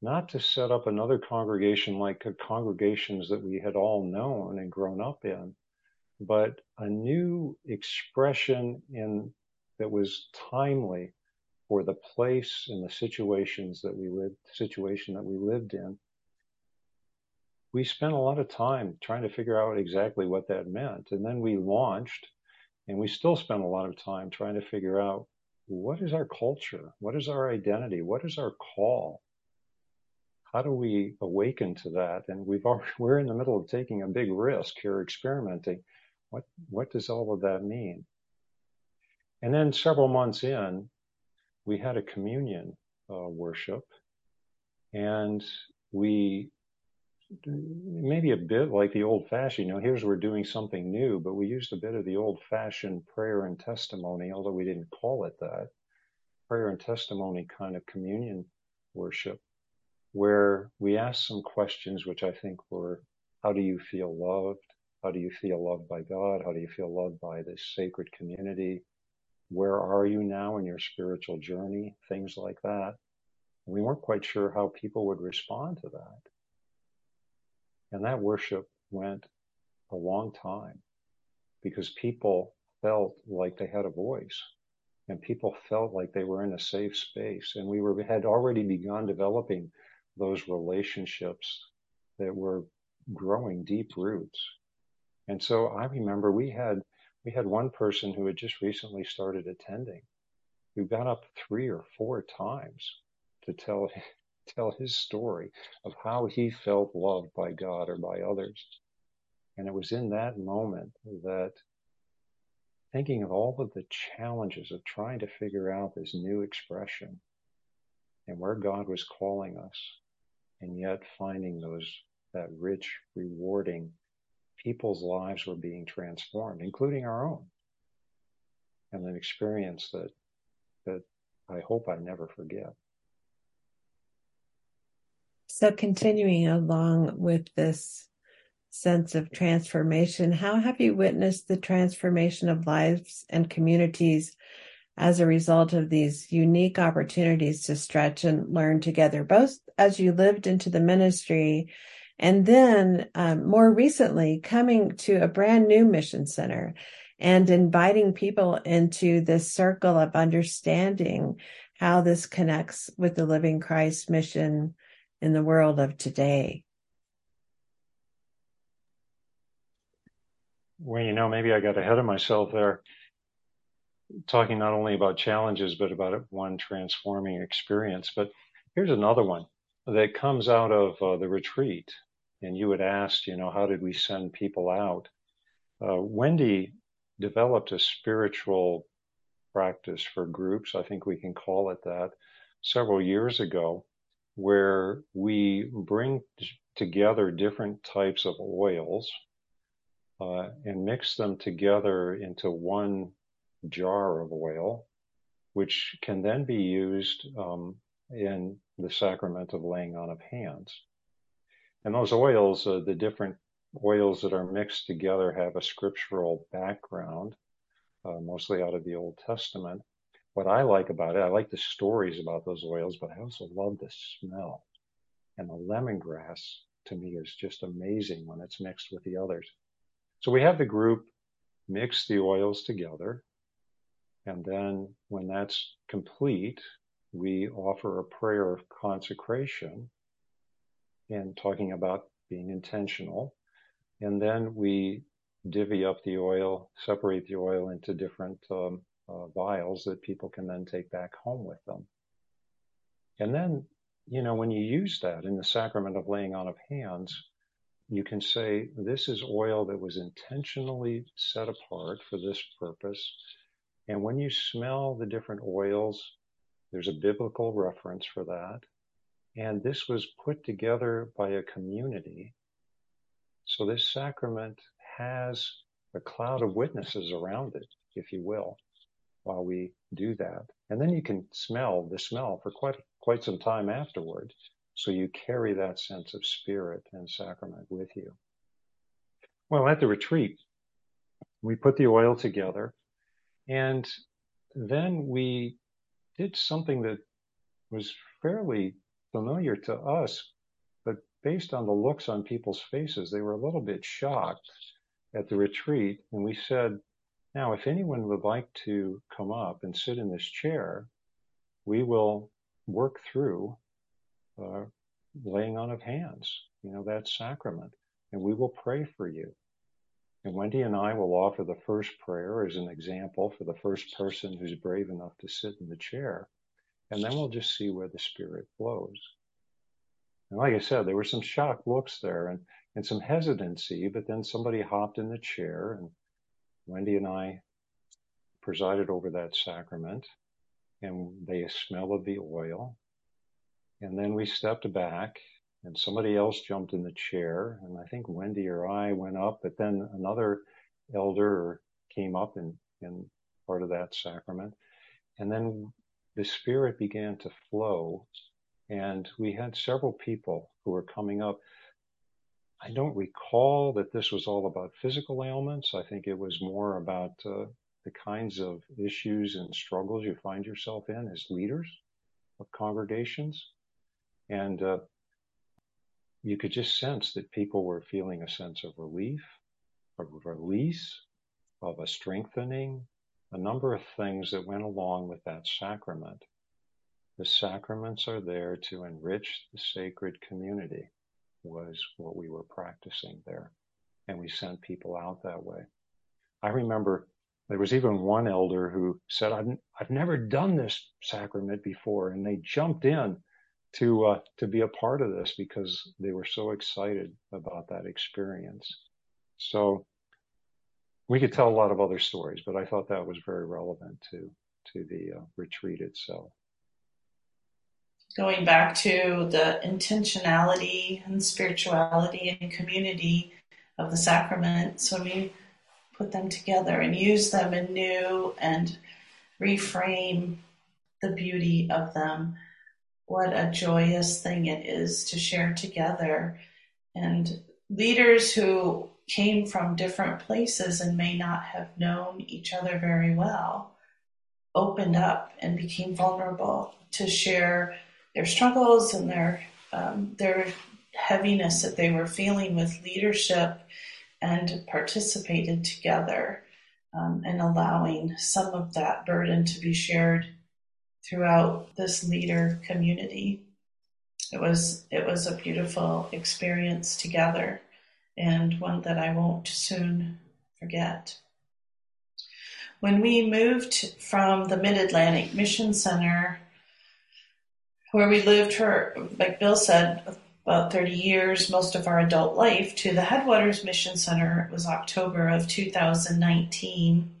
not to set up another congregation like the congregations that we had all known and grown up in, but a new expression in that was timely for the place and the situations that we lived, situation that we lived in we spent a lot of time trying to figure out exactly what that meant. And then we launched, and we still spend a lot of time trying to figure out what is our culture? What is our identity? What is our call? How do we awaken to that? And we've already, we're in the middle of taking a big risk here, experimenting. What what does all of that mean? And then several months in, we had a communion uh, worship, and we maybe a bit like the old fashioned. You know, here's we're doing something new, but we used a bit of the old fashioned prayer and testimony, although we didn't call it that. Prayer and testimony kind of communion worship, where we asked some questions, which I think were how do you feel loved? How do you feel loved by God? How do you feel loved by this sacred community? Where are you now in your spiritual journey? Things like that. We weren't quite sure how people would respond to that. And that worship went a long time because people felt like they had a voice and people felt like they were in a safe space. And we were, had already begun developing those relationships that were growing deep roots. And so I remember we had, we had one person who had just recently started attending who got up three or four times to tell tell his story of how he felt loved by God or by others. And it was in that moment that thinking of all of the challenges of trying to figure out this new expression and where God was calling us, and yet finding those that rich, rewarding people's lives were being transformed, including our own, and an experience that that I hope I never forget. So, continuing along with this sense of transformation, how have you witnessed the transformation of lives and communities as a result of these unique opportunities to stretch and learn together, both as you lived into the ministry and then um, more recently coming to a brand new mission center and inviting people into this circle of understanding how this connects with the living Christ mission in the world of today. Well, you know, maybe I got ahead of myself there, talking not only about challenges, but about one transforming experience. But here's another one that comes out of uh, the retreat. And you had asked, you know, how did we send people out? Uh, Wendy developed a spiritual practice for groups, I think we can call it that, several years ago, where we bring together different types of oils uh, and mix them together into one jar of oil, which can then be used um, in the sacrament of laying on of hands. And those oils, uh, the different oils that are mixed together have a scriptural background, uh, mostly out of the Old Testament. What I like about it, I like the stories about those oils, but I also love the smell. And the lemongrass to me is just amazing when it's mixed with the others. So we have the group mix the oils together. And then when that's complete, we offer a prayer of consecration and talking about being intentional. And then we divvy up the oil, separate the oil into different um, uh, vials that people can then take back home with them. And then, you know, when you use that in the sacrament of laying on of hands, you can say, this is oil that was intentionally set apart for this purpose. And when you smell the different oils, there's a biblical reference for that. And this was put together by a community. So this sacrament has a cloud of witnesses around it, if you will, while we do that. And then you can smell the smell for quite, quite some time afterward. So you carry that sense of spirit and sacrament with you. Well, at the retreat, we put the oil together and then we did something that was fairly familiar to us, but based on the looks on people's faces, they were a little bit shocked at the retreat. And we said, now, if anyone would like to come up and sit in this chair, we will work through uh, laying on of hands, you know, that sacrament, and we will pray for you. And Wendy and I will offer the first prayer as an example for the first person who's brave enough to sit in the chair. And then we'll just see where the Spirit flows. And like I said, there were some shocked looks there and, and some hesitancy, but then somebody hopped in the chair and Wendy and I presided over that sacrament and they smell of the oil. And then we stepped back and somebody else jumped in the chair. And I think Wendy or I went up, but then another elder came up and, in part of that sacrament. And then the spirit began to flow and we had several people who were coming up. I don't recall that this was all about physical ailments. I think it was more about uh, the kinds of issues and struggles you find yourself in as leaders of congregations. And uh, you could just sense that people were feeling a sense of relief, of release, of a strengthening, a number of things that went along with that sacrament. The sacraments are there to enrich the sacred community, was what we were practicing there. And we sent people out that way. I remember there was even one elder who said, I've, I've never done this sacrament before. And they jumped in to, uh, to be a part of this because they were so excited about that experience. So we could tell a lot of other stories, but I thought that was very relevant to to the uh, retreat itself. Going back to the intentionality and spirituality and community of the sacraments, when we put them together and use them anew and reframe the beauty of them, what a joyous thing it is to share together. And leaders who came from different places and may not have known each other very well opened up and became vulnerable to share their struggles and their um, their heaviness that they were feeling with leadership and participated together um, and allowing some of that burden to be shared throughout this leader community. It was it was a beautiful experience together and one that I won't soon forget. When we moved from the Mid Atlantic Mission Center, where we lived for, like Bill said, about 30 years, most of our adult life, to the Headwaters Mission Center, it was October of 2019,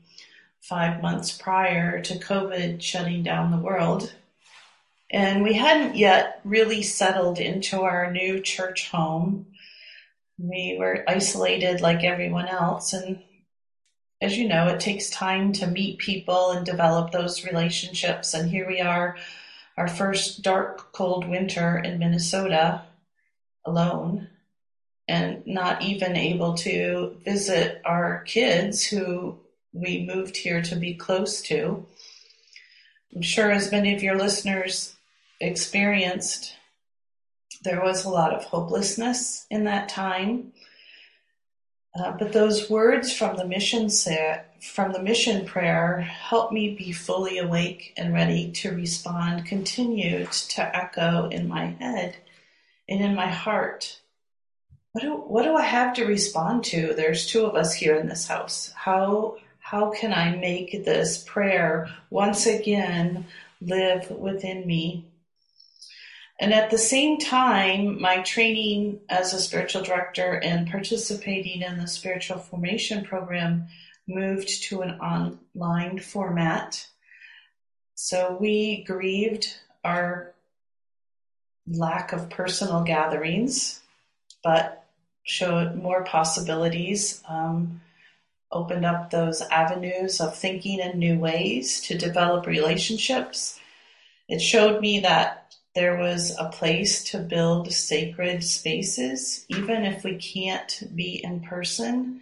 five months prior to COVID shutting down the world. And we hadn't yet really settled into our new church home we were isolated like everyone else. And as you know, it takes time to meet people and develop those relationships. And here we are, our first dark, cold winter in Minnesota alone, and not even able to visit our kids who we moved here to be close to. I'm sure as many of your listeners experienced, there was a lot of hopelessness in that time. Uh, but those words from the mission set, from the mission prayer help me be fully awake and ready to respond, continued to echo in my head and in my heart. What do, what do I have to respond to? There's two of us here in this house. How, how can I make this prayer once again live within me? And at the same time, my training as a spiritual director and participating in the spiritual formation program moved to an online format. So we grieved our lack of personal gatherings, but showed more possibilities, um, opened up those avenues of thinking in new ways to develop relationships. It showed me that there was a place to build sacred spaces, even if we can't be in person.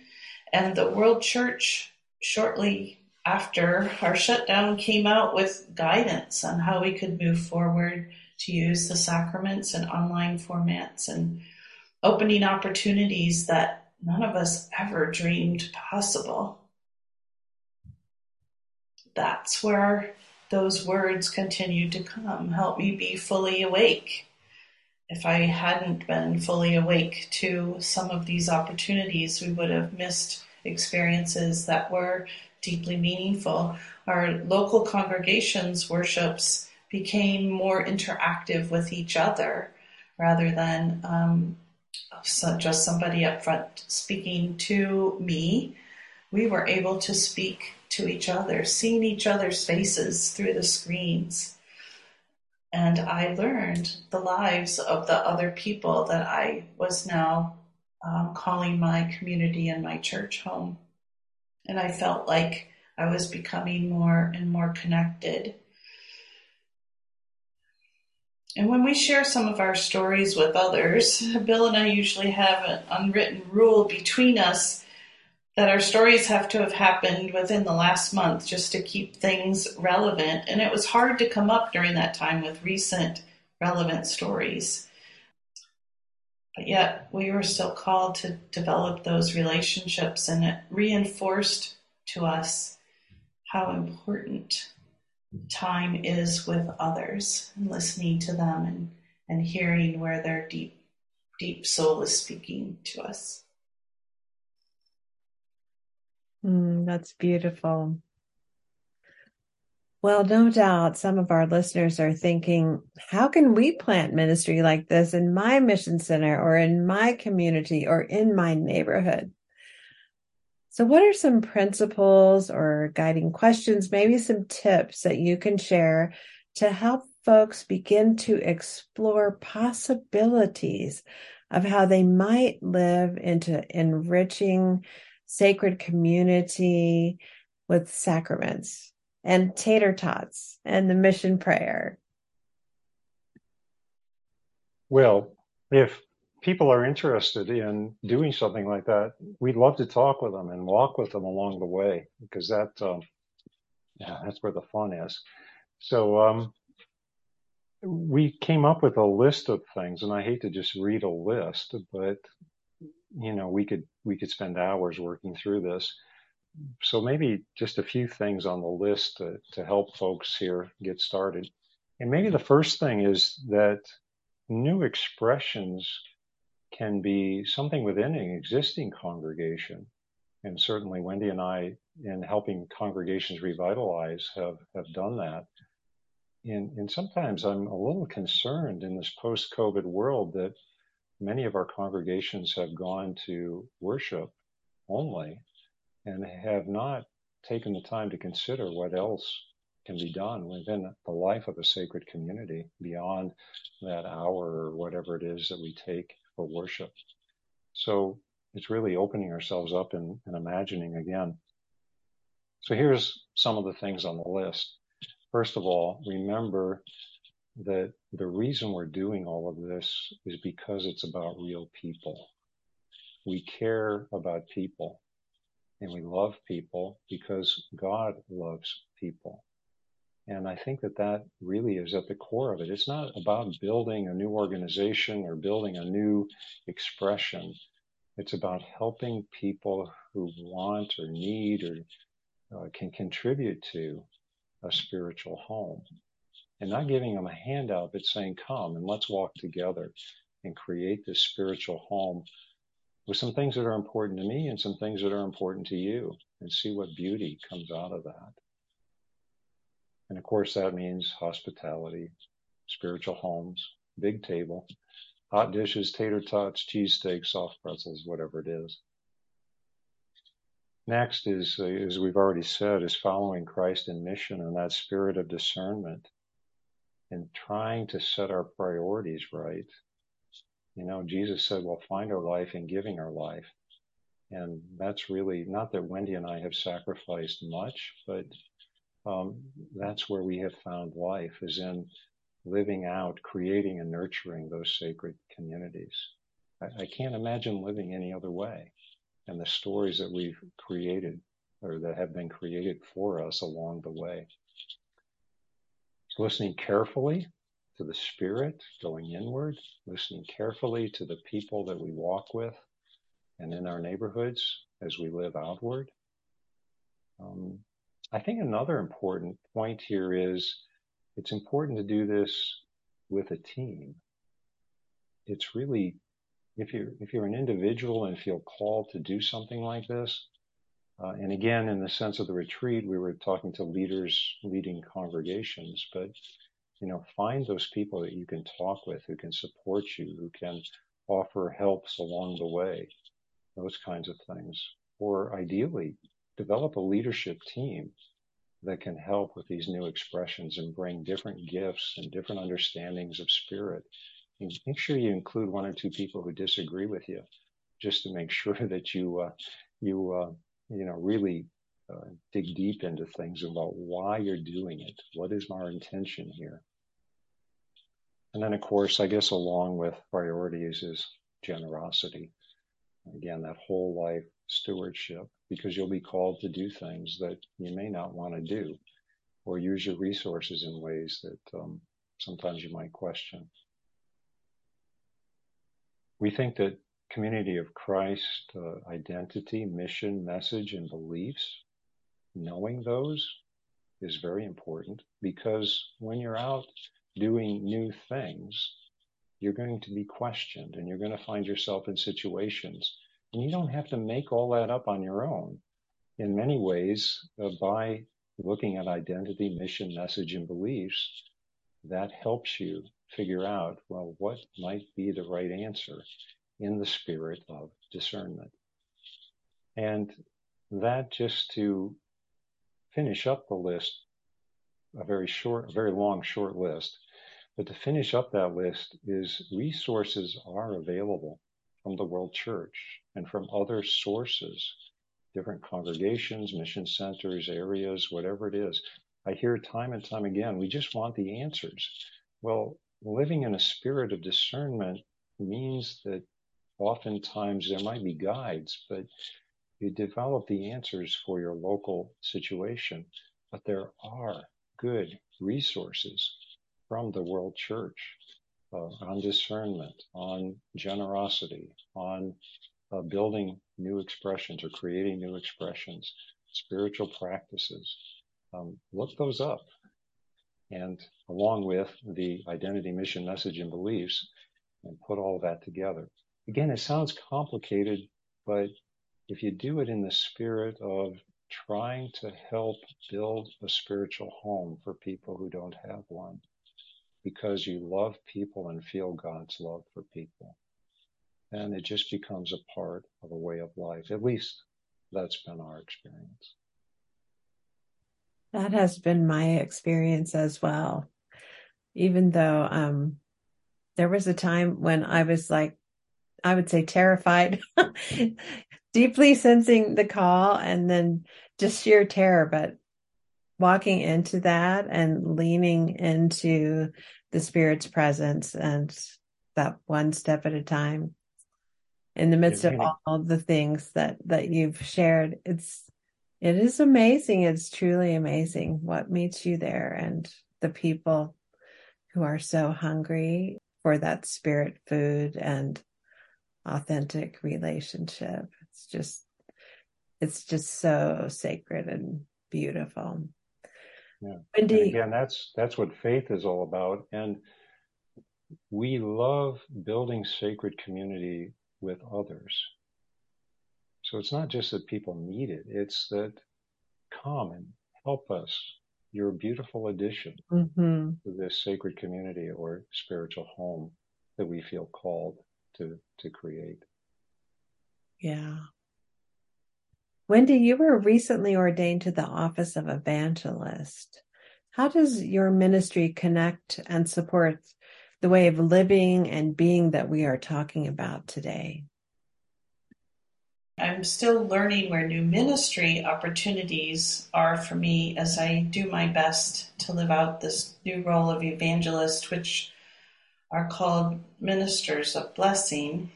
And the World Church, shortly after our shutdown, came out with guidance on how we could move forward to use the sacraments and online formats and opening opportunities that none of us ever dreamed possible. That's where those words continued to come. Help me be fully awake. If I hadn't been fully awake to some of these opportunities, we would have missed experiences that were deeply meaningful. Our local congregations worships became more interactive with each other rather than um, just somebody up front speaking to me. We were able to speak to each other, seeing each other's faces through the screens. And I learned the lives of the other people that I was now um, calling my community and my church home. And I felt like I was becoming more and more connected. And when we share some of our stories with others, Bill and I usually have an unwritten rule between us that our stories have to have happened within the last month just to keep things relevant. And it was hard to come up during that time with recent relevant stories. But yet we were still called to develop those relationships, and it reinforced to us how important time is with others and listening to them and, and hearing where their deep, deep soul is speaking to us. Mm, that's beautiful. Well, no doubt some of our listeners are thinking, how can we plant ministry like this in my mission center or in my community or in my neighborhood? So, what are some principles or guiding questions, maybe some tips that you can share to help folks begin to explore possibilities of how they might live into enriching sacred community with sacraments and tater tots and the mission prayer? Well, if people are interested in doing something like that, we'd love to talk with them and walk with them along the way because that, um, yeah, that's where the fun is. So, um, we came up with a list of things and I hate to just read a list, but you know, we could, we could spend hours working through this. So maybe just a few things on the list to, to help folks here get started. And maybe the first thing is that new expressions can be something within an existing congregation. And certainly Wendy and I, in helping congregations revitalize, have, have done that. And, and sometimes I'm a little concerned in this post COVID world that many of our congregations have gone to worship only and have not taken the time to consider what else can be done within the life of a sacred community beyond that hour or whatever it is that we take for worship. So it's really opening ourselves up and, and imagining again. So here's some of the things on the list. First of all, remember that the reason we're doing all of this is because it's about real people. We care about people and we love people because God loves people. And I think that that really is at the core of it. It's not about building a new organization or building a new expression. It's about helping people who want or need or uh, can contribute to a spiritual home and not giving them a handout, but saying, come and let's walk together and create this spiritual home with some things that are important to me and some things that are important to you and see what beauty comes out of that. And of course, that means hospitality, spiritual homes, big table, hot dishes, tater tots, cheesesteaks, soft pretzels, whatever it is. Next is, uh, as we've already said, is following Christ in mission and that spirit of discernment and trying to set our priorities right. You know, Jesus said, we'll find our life in giving our life. And that's really not that Wendy and I have sacrificed much, but um, that's where we have found life is in living out, creating and nurturing those sacred communities. I, I can't imagine living any other way. And the stories that we've created or that have been created for us along the way. Listening carefully to the spirit going inward, listening carefully to the people that we walk with and in our neighborhoods as we live outward. Um, I think another important point here is it's important to do this with a team. It's really, if you're, if you're an individual and feel called to do something like this, uh, and again, in the sense of the retreat, we were talking to leaders leading congregations, but you know, find those people that you can talk with, who can support you, who can offer helps along the way, those kinds of things. Or ideally, develop a leadership team that can help with these new expressions and bring different gifts and different understandings of spirit. And make sure you include one or two people who disagree with you, just to make sure that you uh, you uh, you know really uh, dig deep into things about why you're doing it. What is our intention here? And then, of course, I guess along with priorities is generosity. Again, that whole life stewardship because you'll be called to do things that you may not want to do or use your resources in ways that um, sometimes you might question. We think that community of Christ uh, identity, mission, message, and beliefs, knowing those is very important because when you're out doing new things, you're going to be questioned and you're going to find yourself in situations and you don't have to make all that up on your own. In many ways, uh, by looking at identity, mission, message, and beliefs, that helps you figure out, well, what might be the right answer in the spirit of discernment. And that just to finish up the list, a very short, a very long, short list. But to finish up that list is resources are available from the World Church and from other sources, different congregations, mission centers, areas, whatever it is. I hear time and time again, we just want the answers. Well, living in a spirit of discernment means that oftentimes there might be guides, but you develop the answers for your local situation. But there are good resources from the world church uh, on discernment, on generosity, on uh, building new expressions or creating new expressions, spiritual practices. Um, look those up. And along with the identity, mission, message, and beliefs, and put all that together. Again, it sounds complicated, but if you do it in the spirit of trying to help build a spiritual home for people who don't have one, because you love people and feel God's love for people, then it just becomes a part of a way of life. At least that's been our experience. That has been my experience as well. Even though um, there was a time when I was like, I would say terrified, deeply sensing the call and then just sheer terror, but walking into that and leaning into the spirit's presence and that one step at a time in the midst of all the things that that you've shared. It's it is amazing. It's truly amazing what meets you there and the people who are so hungry for that spirit food and authentic relationship. It's just, it's just so sacred and beautiful. Yeah. Wendy, and again, that's that's what faith is all about, and we love building sacred community with others. So it's not just that people need it; it's that come and help us. You're a beautiful addition mm-hmm. to this sacred community or spiritual home that we feel called to to create. Yeah. Wendy, you were recently ordained to the office of evangelist. How does your ministry connect and support the way of living and being that we are talking about today? I'm still learning where new ministry opportunities are for me as I do my best to live out this new role of evangelist, which are called ministers of blessing.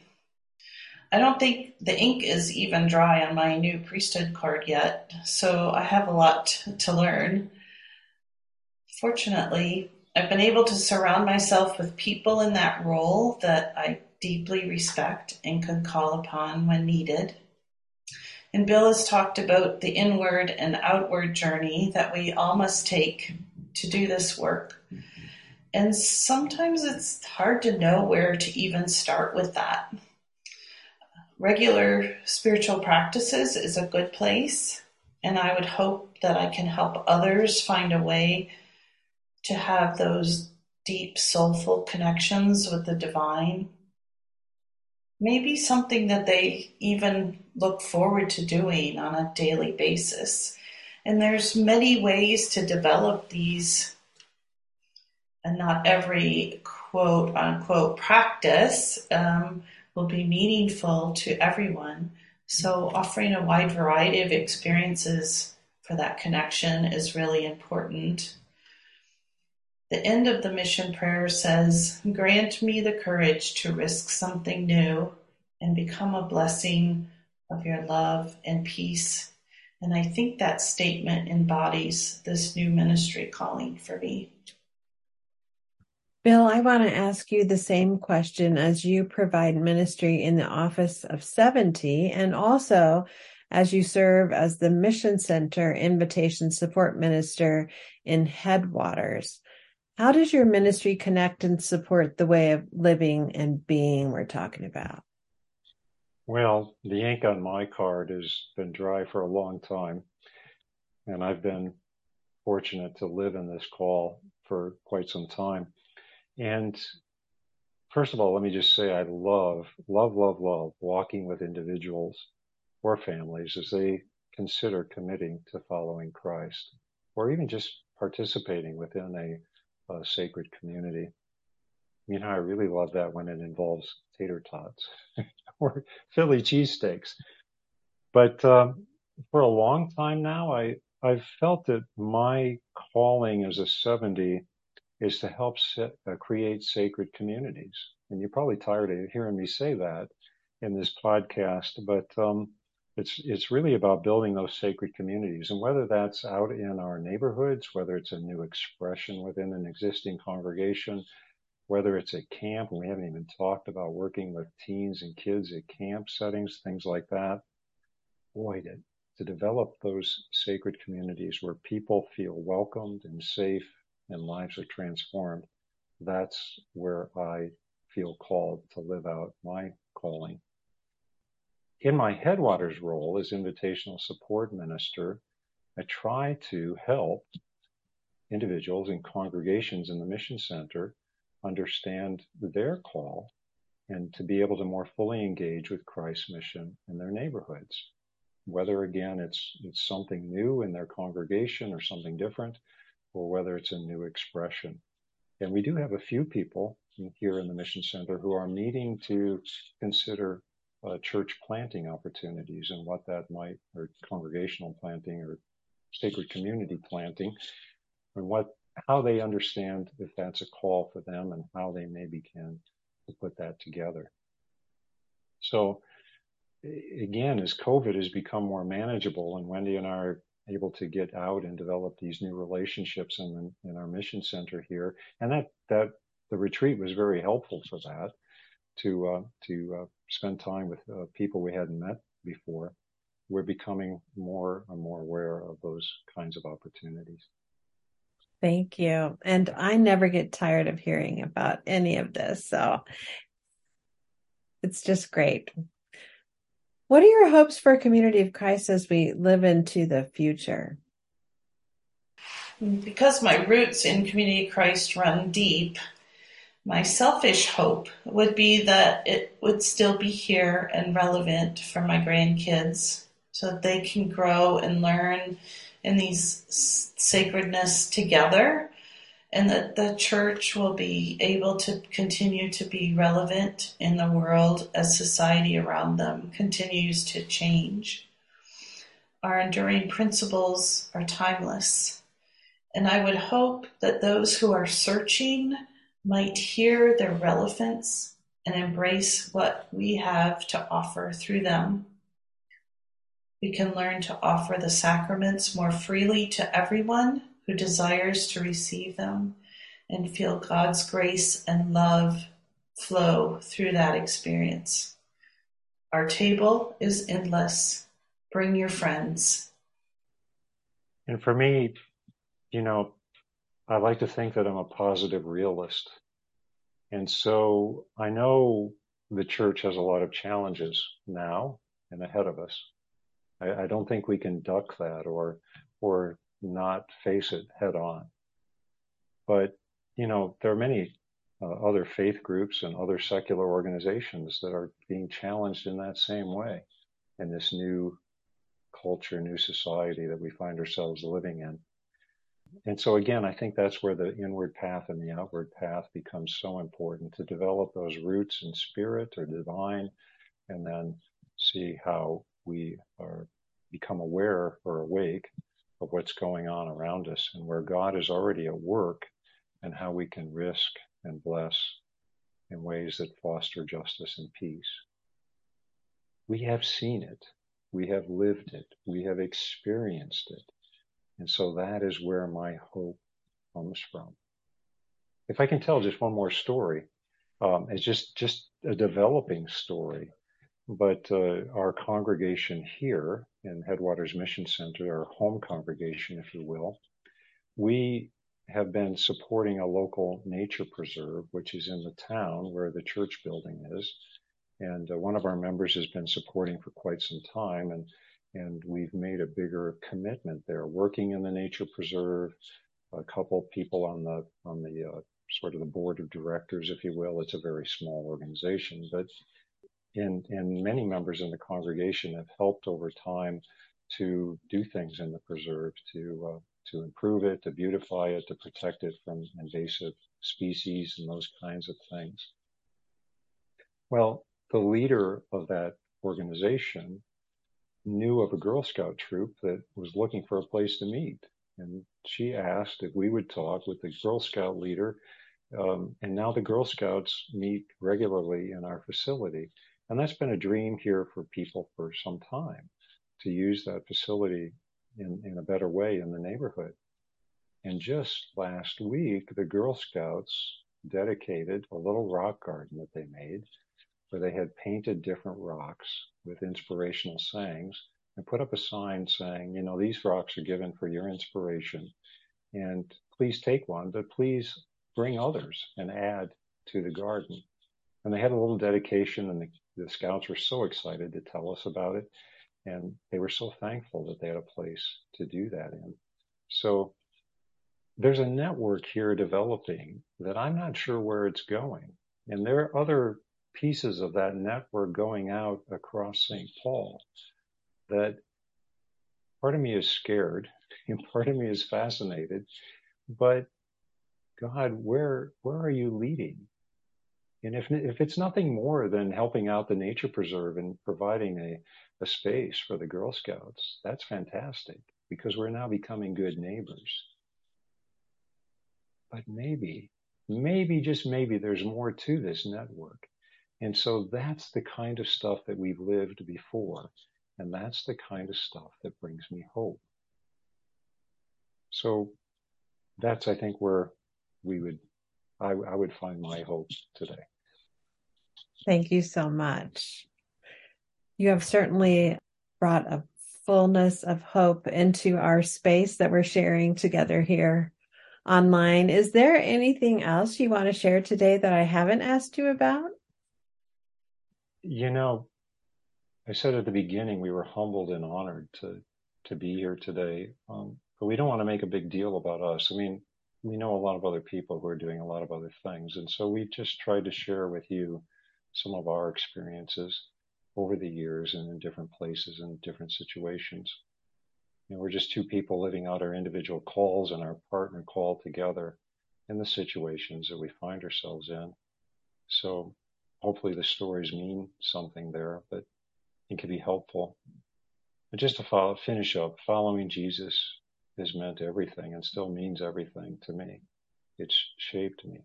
I don't think the ink is even dry on my new priesthood card yet, so I have a lot to learn. Fortunately, I've been able to surround myself with people in that role that I deeply respect and can call upon when needed. And Bill has talked about the inward and outward journey that we all must take to do this work. And sometimes it's hard to know where to even start with that. Regular spiritual practices is a good place, and I would hope that I can help others find a way to have those deep, soulful connections with the divine. Maybe something that they even look forward to doing on a daily basis. And there's many ways to develop these and not every quote unquote practice um, will be meaningful to everyone. So, offering a wide variety of experiences for that connection is really important. The end of the mission prayer says, Grant me the courage to risk something new and become a blessing of your love and peace. And I think that statement embodies this new ministry calling for me. Bill, I want to ask you the same question as you provide ministry in the office of 70 and also as you serve as the Mission Center Invitation Support Minister in Headwaters. How does your ministry connect and support the way of living and being we're talking about? Well, the ink on my card has been dry for a long time, and I've been fortunate to live in this call for quite some time. And first of all, let me just say I love, love, love, love walking with individuals or families as they consider committing to following Christ or even just participating within a, a sacred community. You know, I really love that when it involves tater tots or Philly cheesesteaks. But um, for a long time now, I, I've felt that my calling as a 70 is to help set, uh, create sacred communities. And you're probably tired of hearing me say that in this podcast, but um, it's it's really about building those sacred communities, and whether that's out in our neighborhoods, whether it's a new expression within an existing congregation, whether it's at camp, and we haven't even talked about working with teens and kids at camp settings, things like that. Boy, to, to develop those sacred communities where people feel welcomed and safe and lives are transformed, that's where I feel called to live out my calling. In my Headwaters role as invitational support minister, I try to help individuals and congregations in the mission center understand their call and to be able to more fully engage with Christ's mission in their neighborhoods. Whether again it's it's something new in their congregation or something different, or whether it's a new expression. And we do have a few people here in the Mission Center who are meeting to consider uh, church planting opportunities and what that might, or congregational planting or sacred community planting, and what how they understand if that's a call for them and how they maybe can put that together. So again, as COVID has become more manageable, and Wendy and I are able to get out and develop these new relationships in, in our mission center here. And that, that the retreat was very helpful for that to, uh, to uh, spend time with uh, people we hadn't met before. We're becoming more and more aware of those kinds of opportunities. Thank you. And I never get tired of hearing about any of this. So it's just great. What are your hopes for community of Christ as we live into the future? Because my roots in Community of Christ run deep, my selfish hope would be that it would still be here and relevant for my grandkids so that they can grow and learn in these sacredness together and that the church will be able to continue to be relevant in the world as society around them continues to change. Our enduring principles are timeless, and I would hope that those who are searching might hear their relevance and embrace what we have to offer through them. We can learn to offer the sacraments more freely to everyone who desires to receive them and feel God's grace and love flow through that experience. Our table is endless. Bring your friends. And for me, you know, I like to think that I'm a positive realist. And so I know the church has a lot of challenges now and ahead of us. I, I don't think we can duck that or, or not face it head on. But, you know, there are many uh, other faith groups and other secular organizations that are being challenged in that same way in this new culture, new society that we find ourselves living in. And so again, I think that's where the inward path and the outward path becomes so important to develop those roots in spirit or divine and then see how we are become aware or awake of what's going on around us and where God is already at work and how we can risk and bless in ways that foster justice and peace. We have seen it. We have lived it. We have experienced it. And so that is where my hope comes from. If I can tell just one more story, um, it's just, just a developing story but uh, our congregation here in Headwaters Mission Center, our home congregation, if you will, we have been supporting a local nature preserve, which is in the town where the church building is. And uh, one of our members has been supporting for quite some time, and and we've made a bigger commitment there, working in the nature preserve. A couple people on the on the uh, sort of the board of directors, if you will. It's a very small organization, but and, and many members in the congregation have helped over time to do things in the preserve to uh, to improve it, to beautify it, to protect it from invasive species and those kinds of things. Well, the leader of that organization knew of a Girl Scout troop that was looking for a place to meet. And she asked if we would talk with the Girl Scout leader. Um, and now the Girl Scouts meet regularly in our facility. And that's been a dream here for people for some time to use that facility in, in a better way in the neighborhood. And just last week, the Girl Scouts dedicated a little rock garden that they made where they had painted different rocks with inspirational sayings and put up a sign saying, you know, these rocks are given for your inspiration and please take one, but please bring others and add to the garden. And they had a little dedication and the, the scouts were so excited to tell us about it. And they were so thankful that they had a place to do that in. So there's a network here developing that I'm not sure where it's going. And there are other pieces of that network going out across St. Paul that part of me is scared and part of me is fascinated. But God, where where are you leading? And if if it's nothing more than helping out the nature preserve and providing a, a space for the Girl Scouts, that's fantastic because we're now becoming good neighbors. But maybe, maybe just maybe there's more to this network. And so that's the kind of stuff that we've lived before. And that's the kind of stuff that brings me hope. So that's, I think, where we would, I, I would find my hope today. Thank you so much. You have certainly brought a fullness of hope into our space that we're sharing together here online. Is there anything else you want to share today that I haven't asked you about? You know, I said at the beginning we were humbled and honored to to be here today, um, but we don't want to make a big deal about us. I mean, we know a lot of other people who are doing a lot of other things, and so we just tried to share with you some of our experiences over the years and in different places and different situations. You know, we're just two people living out our individual calls and our partner call together in the situations that we find ourselves in. So hopefully the stories mean something there, but it can be helpful. But just to follow, finish up, following Jesus has meant everything and still means everything to me. It's shaped me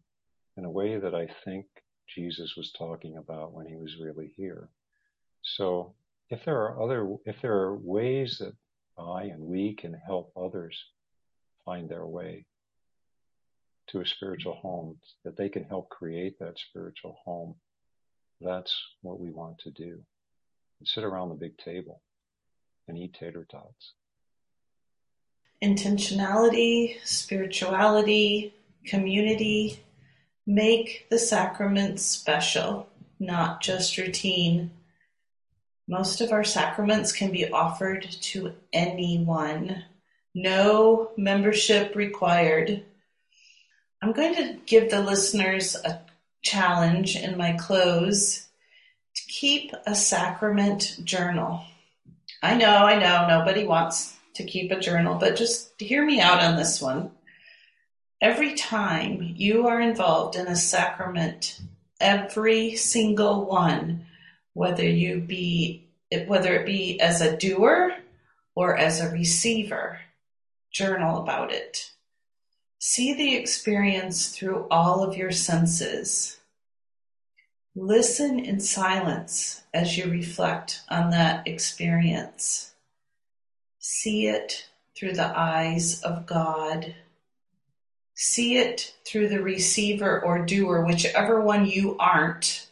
in a way that I think Jesus was talking about when he was really here. So if there are other, if there are ways that I and we can help others find their way to a spiritual home, that they can help create that spiritual home, that's what we want to do. And sit around the big table and eat tater tots. Intentionality, spirituality, community make the sacraments special, not just routine. Most of our sacraments can be offered to anyone. No membership required. I'm going to give the listeners a challenge in my close to keep a sacrament journal. I know, I know, nobody wants to keep a journal, but just hear me out on this one. Every time you are involved in a sacrament, every single one, whether you be whether it be as a doer or as a receiver, journal about it. See the experience through all of your senses. Listen in silence as you reflect on that experience. See it through the eyes of God. See it through the receiver or doer, whichever one you aren't.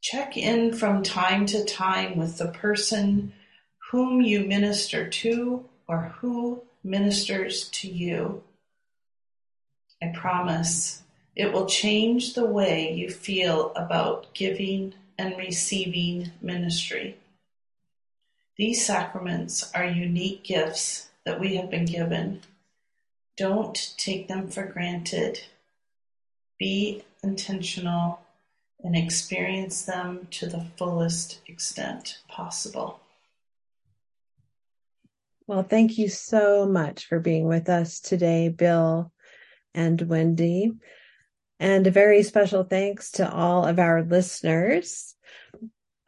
Check in from time to time with the person whom you minister to or who ministers to you. I promise it will change the way you feel about giving and receiving ministry. These sacraments are unique gifts that we have been given. Don't take them for granted. Be intentional and experience them to the fullest extent possible. Well, thank you so much for being with us today, Bill and Wendy. And a very special thanks to all of our listeners.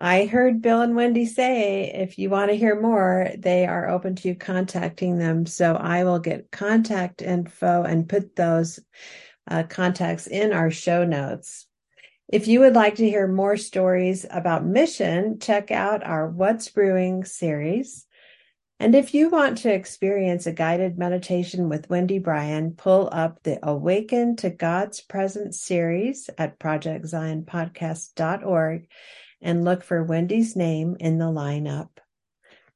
I heard Bill and Wendy say if you want to hear more, they are open to you contacting them. So I will get contact info and put those uh, contacts in our show notes. If you would like to hear more stories about mission, check out our What's Brewing series. And if you want to experience a guided meditation with Wendy Brian, pull up the Awaken to God's Presence series at projectzionpodcast.org and look for Wendy's name in the lineup.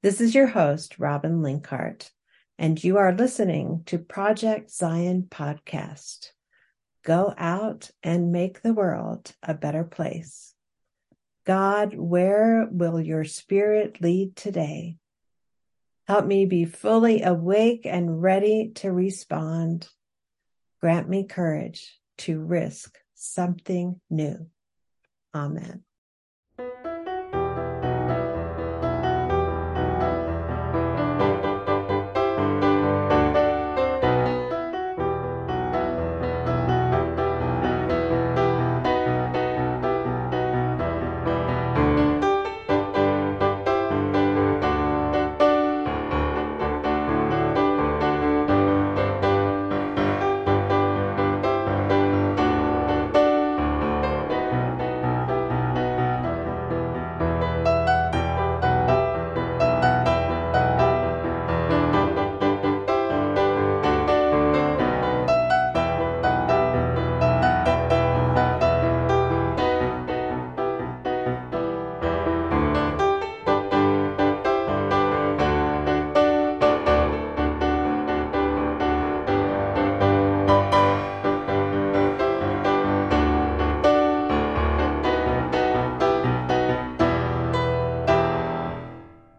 This is your host, Robin Linkhart, and you are listening to Project Zion Podcast. Go out and make the world a better place. God, where will your spirit lead today? Help me be fully awake and ready to respond. Grant me courage to risk something new. Amen.